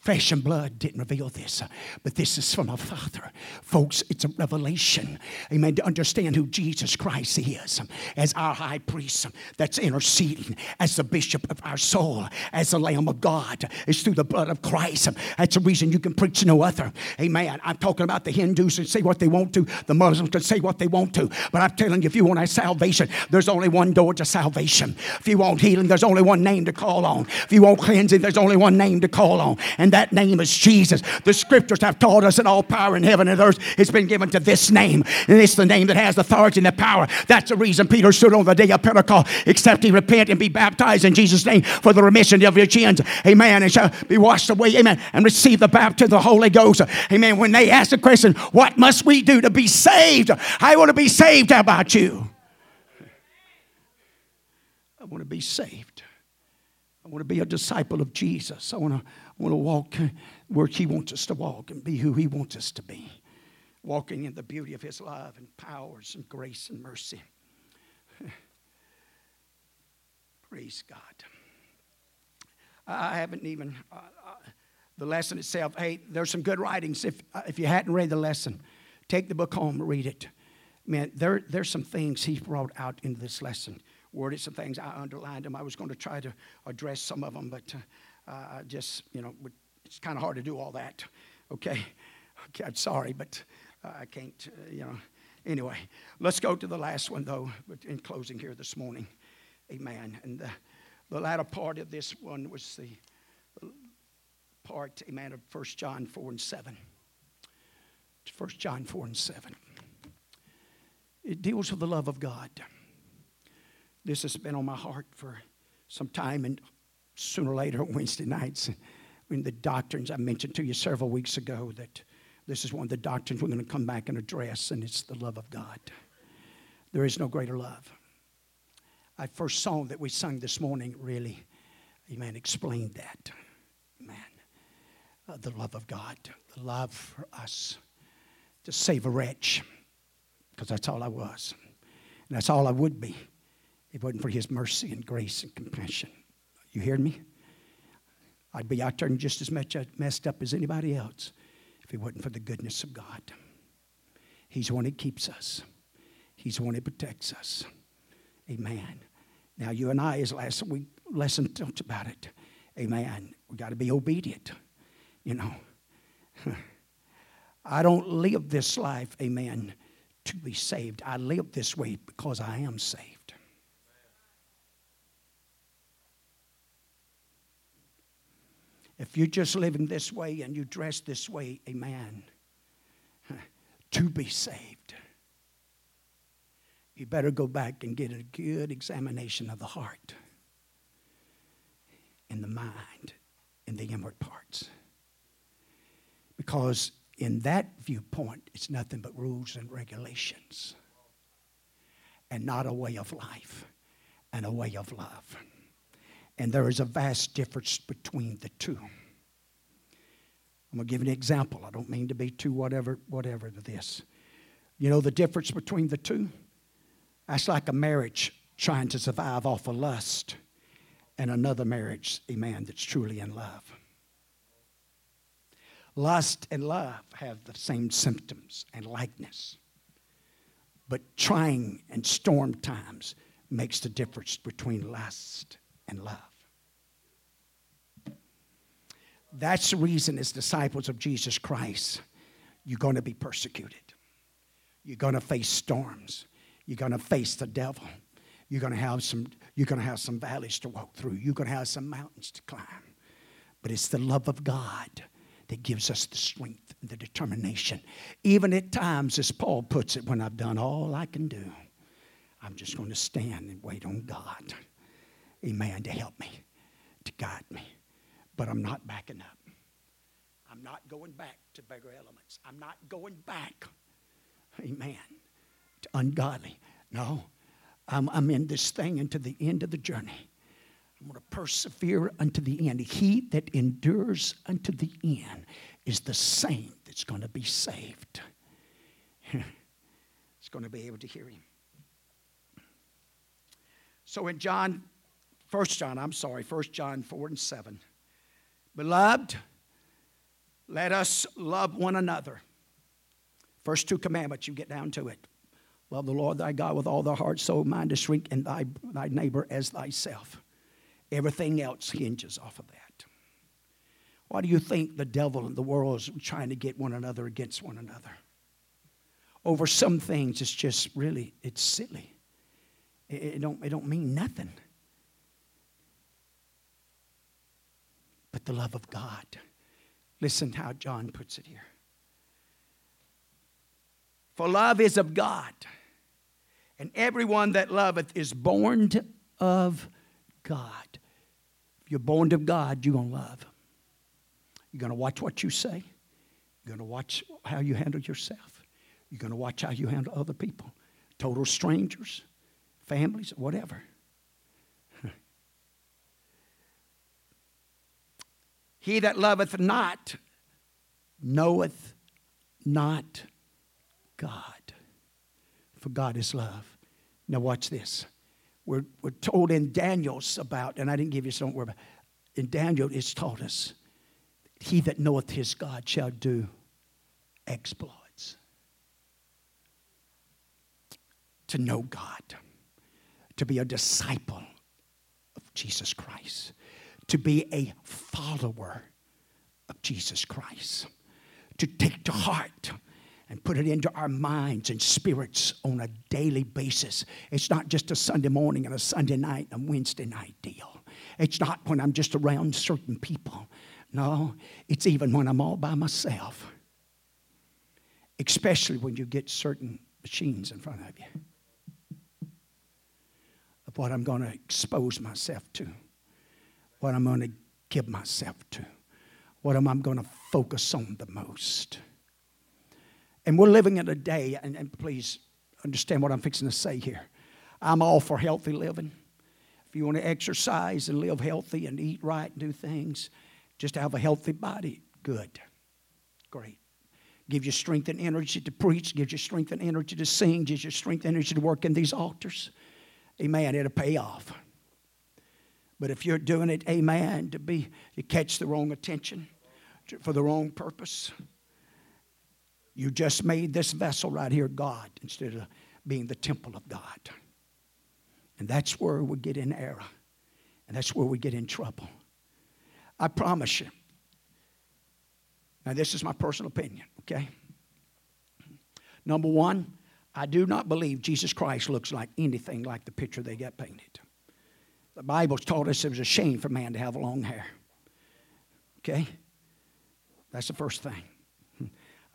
Flesh and blood didn't reveal this, uh, but this is from our Father. Folks, it's a revelation. Amen. To understand who Jesus Christ is um, as our high priest um, that's interceding, as the bishop of our soul, as the Lamb of God. It's through the blood of Christ. Um, that's the reason you can preach no other. Amen. I'm talking about the Hindus and say what they want to, the Muslims can say what they want to. But I'm telling you, if you want salvation, there's only one door to salvation. If you want healing, there's only one name to call on. If you want cleansing, there's only one name to call on and that name is Jesus. The scriptures have taught us that all power in heaven and earth has been given to this name, and it's the name that has authority and the power. That's the reason Peter stood on the day of Pentecost, except he repent and be baptized in Jesus' name for the remission of your sins. Amen. And shall be washed away. Amen. And receive the baptism of the Holy Ghost. Amen. When they ask the question, what must we do to be saved? I want to be saved. How about you? I want to be saved. I want to be a disciple of Jesus. I want to, I want to walk where He wants us to walk and be who He wants us to be. Walking in the beauty of His love and powers and grace and mercy. [sighs] Praise God. I haven't even, uh, uh, the lesson itself, hey, there's some good writings. If, uh, if you hadn't read the lesson, take the book home, read it. Man, there, there's some things he brought out in this lesson worded some things. I underlined them. I was going to try to address some of them, but uh, uh, just, you know, it's kind of hard to do all that. Okay? okay I'm sorry, but uh, I can't, uh, you know. Anyway, let's go to the last one, though, in closing here this morning. Amen. And the, the latter part of this one was the part, amen, of 1 John 4 and 7. 1 John 4 and 7. It deals with the love of God. This has been on my heart for some time, and sooner or later, on [laughs] Wednesday nights, when the doctrines I mentioned to you several weeks ago, that this is one of the doctrines we're going to come back and address, and it's the love of God. There is no greater love. Our first song that we sung this morning really, amen, explained that. Man, Uh, the love of God, the love for us to save a wretch, because that's all I was. And that's all I would be it wasn't for His mercy and grace and compassion. You hear me? I'd be out there and just as much uh, messed up as anybody else if it wasn't for the goodness of God. He's the one that keeps us, He's the one that protects us. Amen. Now, you and I, as last week lesson talked about it, amen. We got to be obedient, you know. [laughs] I don't live this life, amen, to be saved. I live this way because I am saved. If you're just living this way and you dress this way, amen, [laughs] to be saved, you better go back and get a good examination of the heart and the mind and the inward parts. Because in that viewpoint, it's nothing but rules and regulations and not a way of life and a way of love. And there is a vast difference between the two. I'm going to give an example. I don't mean to be too whatever, whatever to this. You know the difference between the two? That's like a marriage trying to survive off of lust and another marriage, a man that's truly in love. Lust and love have the same symptoms and likeness. But trying and storm times makes the difference between lust and love. That's the reason, as disciples of Jesus Christ, you're going to be persecuted. You're going to face storms. You're going to face the devil. You're going to have some, you're going to have some valleys to walk through. You're going to have some mountains to climb. But it's the love of God that gives us the strength and the determination. Even at times, as Paul puts it, when I've done all I can do, I'm just going to stand and wait on God. Amen. To help me, to guide me. But I'm not backing up. I'm not going back to beggar elements. I'm not going back, amen, to ungodly. No, I'm, I'm in this thing until the end of the journey. I'm going to persevere unto the end. He that endures unto the end is the same that's going to be saved. [laughs] it's going to be able to hear him. So in John, First John, I'm sorry, First John 4 and 7. Beloved, let us love one another. First two commandments, you get down to it. Love the Lord thy God with all thy heart, soul, mind, and strength, and thy, thy neighbor as thyself. Everything else hinges off of that. Why do you think the devil and the world is trying to get one another against one another? Over some things, it's just really, it's silly. It, it don't, it don't mean nothing. But the love of God. Listen how John puts it here. For love is of God, and everyone that loveth is born of God. If you're born of God, you're going to love. You're going to watch what you say. You're going to watch how you handle yourself. You're going to watch how you handle other people, total strangers, families, whatever. He that loveth not knoweth not God, for God is love. Now, watch this. We're, we're told in Daniel's about, and I didn't give you some word, but in Daniel, it's taught us, he that knoweth his God shall do exploits. To know God, to be a disciple of Jesus Christ to be a follower of Jesus Christ, to take to heart and put it into our minds and spirits on a daily basis. It's not just a Sunday morning and a Sunday night and a Wednesday night deal. It's not when I'm just around certain people. No, it's even when I'm all by myself. Especially when you get certain machines in front of you. Of what I'm going to expose myself to what I'm going to give myself to, what am I going to focus on the most. And we're living in a day, and, and please understand what I'm fixing to say here. I'm all for healthy living. If you want to exercise and live healthy and eat right and do things, just have a healthy body, good. Great. Gives you strength and energy to preach, gives you strength and energy to sing, gives you strength and energy to work in these altars. Amen. It'll pay off. But if you're doing it, amen, to be, you catch the wrong attention for the wrong purpose, You just made this vessel right here God instead of being the temple of God. And that's where we get in error. And that's where we get in trouble. I promise you. Now, this is my personal opinion, okay? Number one, I do not believe Jesus Christ looks like anything like the picture they got painted. The Bible's taught us it was a shame for man to have long hair. Okay? That's the first thing.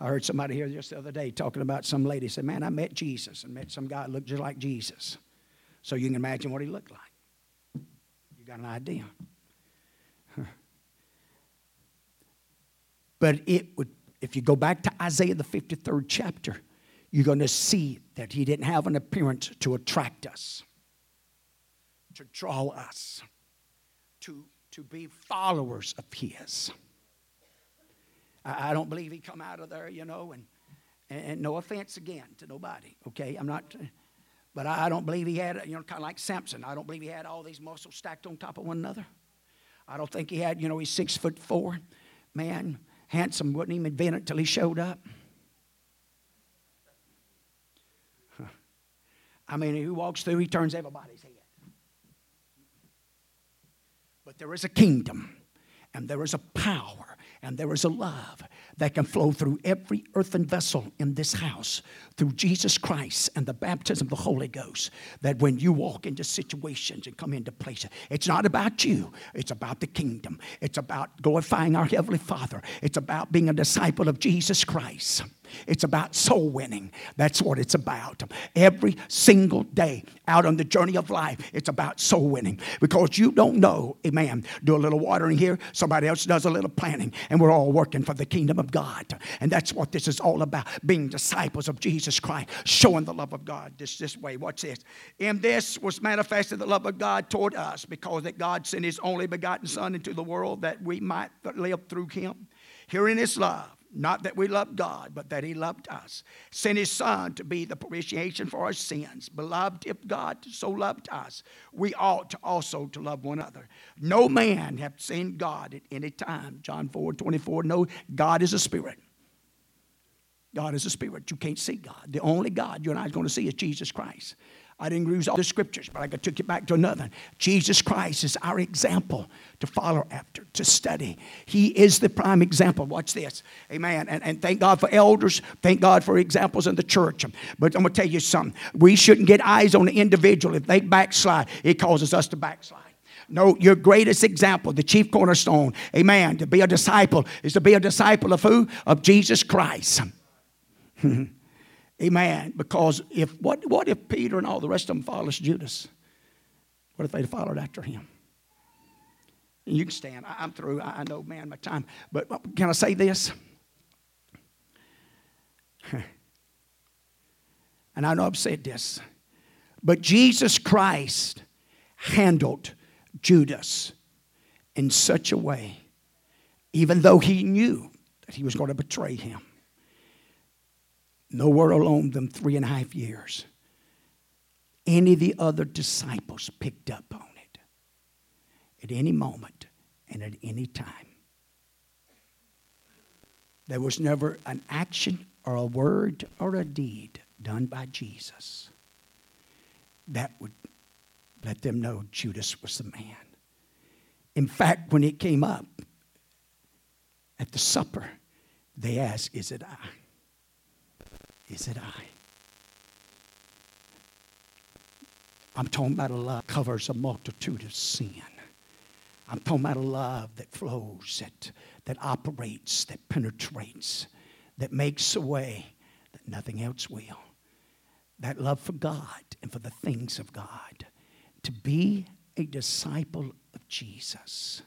I heard somebody here just the other day talking about some lady said, Man, I met Jesus and met some guy that looked just like Jesus. So you can imagine what he looked like. You got an idea. But it would, if you go back to Isaiah the 53rd chapter, you're going to see that he didn't have an appearance to attract us, to draw us, to, to be followers of his. I, I don't believe he come out of there, you know, and, and, and no offense again to nobody, okay? I'm not, but I, I don't believe he had, you know, kind of like Samson. I don't believe he had all these muscles stacked on top of one another. I don't think he had, you know, he's six foot four. Man, handsome, wouldn't even invent it until he showed up. I mean, who walks through, he turns everybody's head. But there is a kingdom, and there is a power, and there is a love that can flow through every earthen vessel in this house through Jesus Christ and the baptism of the Holy Ghost. That when you walk into situations and come into places, it's not about you, it's about the kingdom. It's about glorifying our Heavenly Father, it's about being a disciple of Jesus Christ. It's about soul winning. That's what it's about. Every single day out on the journey of life, it's about soul winning because you don't know, amen. Do a little watering here, somebody else does a little planting, and we're all working for the kingdom of God. And that's what this is all about being disciples of Jesus Christ, showing the love of God this, this way. Watch this. In this was manifested the love of God toward us because that God sent his only begotten Son into the world that we might live through him. Herein is love not that we loved God, but that He loved us. Sent His Son to be the propitiation for our sins. Beloved, if God so loved us, we ought also to love one another. No man hath seen God at any time. John 4 24. No, God is a spirit. God is a spirit. You can't see God. The only God you and I are going to see is Jesus Christ. I didn't use all the scriptures, but I took it back to another. Jesus Christ is our example to follow after, to study. He is the prime example. Watch this. Amen. And, and thank God for elders. Thank God for examples in the church. But I'm going to tell you something. We shouldn't get eyes on the individual. If they backslide, it causes us to backslide. No, your greatest example, the chief cornerstone, amen, to be a disciple is to be a disciple of who? Of Jesus Christ. [laughs] Amen. Because if what, what if Peter and all the rest of them followed Judas? What if they'd followed after him? And you can stand. I, am through. I, I know, man, my time. But uh, can I say this? [laughs] and I know I've said this. But Jesus Christ handled Judas in such a way, even though he knew that he was going to betray him nowhere alone them three and a half years. Any of the other disciples picked up on it at any moment and at any time. There was never an action or a word or a deed done by Jesus that would let them know Judas was the man. In fact, when it came up at the supper, they asked, Is it I? Is it I? I'm talking about a love that covers a multitude of sin. I'm talking about a love that flows, that, that operates, that penetrates, that makes a way that nothing else will. That love for God and for the things of God. To be a disciple of Jesus,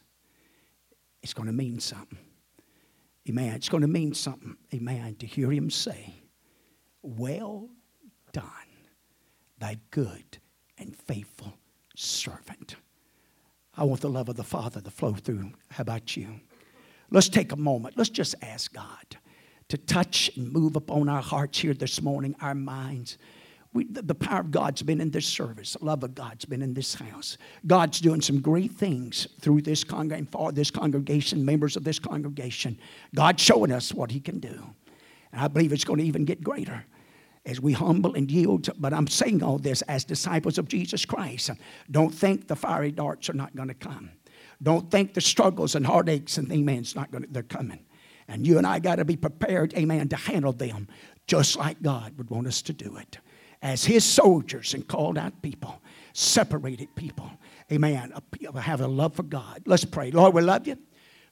it's going to mean something. Amen. It's going to mean something, amen, to hear him say, well done, thy good and faithful servant. I want the love of the Father to flow through. How about you? Let's take a moment. Let's just ask God to touch and move upon our hearts here this morning, our minds. We, the, power of God's been in this service. The love of God's been in this house. God's doing some great things through this congregation, for this congregation, members of this congregation. God's showing us what He can do. And I believe it's going to even get greater as we humble and yield. But I'm saying all this as disciples of Jesus Christ. Don't think the fiery darts are not going to come. Don't think the struggles and heartaches and amen's not going to, they're coming. And you and I got to be prepared, amen, to handle them just like God would want us to do it. As His soldiers and called out people, separated people, amen, have a love for God. Let's pray. Lord, we love you.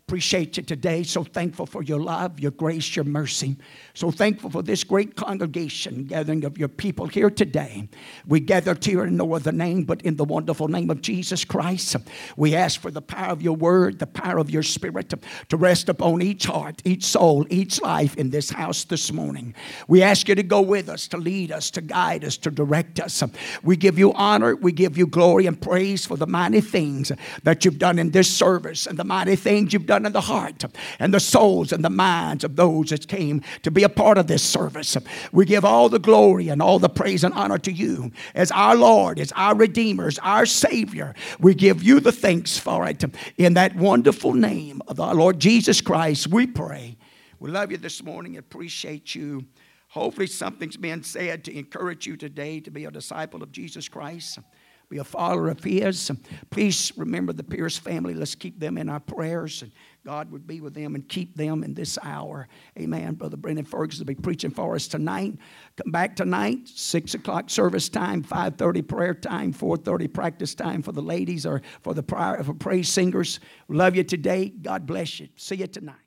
Appreciate you today. So thankful for your love, your grace, your mercy. So thankful for this great congregation, gathering of your people here today. We gather here in no other name but in the wonderful name of Jesus Christ. We ask for the power of your word, the power of your spirit to, to rest upon each heart, each soul, each life in this house this morning. We ask you to go with us, to lead us, to guide us, to direct us. We give you honor, we give you glory and praise for the mighty things that you've done in this service and the mighty things you've done done in the heart and the souls and the minds of those that came to be a part of this service. We give all the glory and all the praise and honor to you as our Lord, as our Redeemer, as our Savior. We give you the thanks for it. In that wonderful name of our Lord Jesus Christ, we pray. We love you this morning, appreciate you. Hopefully, something's been said to encourage you today to be a disciple of Jesus Christ be a follower of His. Please remember the Pierce family. Let's keep them in our prayers. And God would be with them and keep them in this hour. Amen. Brother Brendan Ferguson will be preaching for us tonight. Come back tonight, 6 o'clock service time, 5.30 prayer time, 4.30 practice time for the ladies or for the prior, for praise singers. Love you today. God bless you. See you tonight.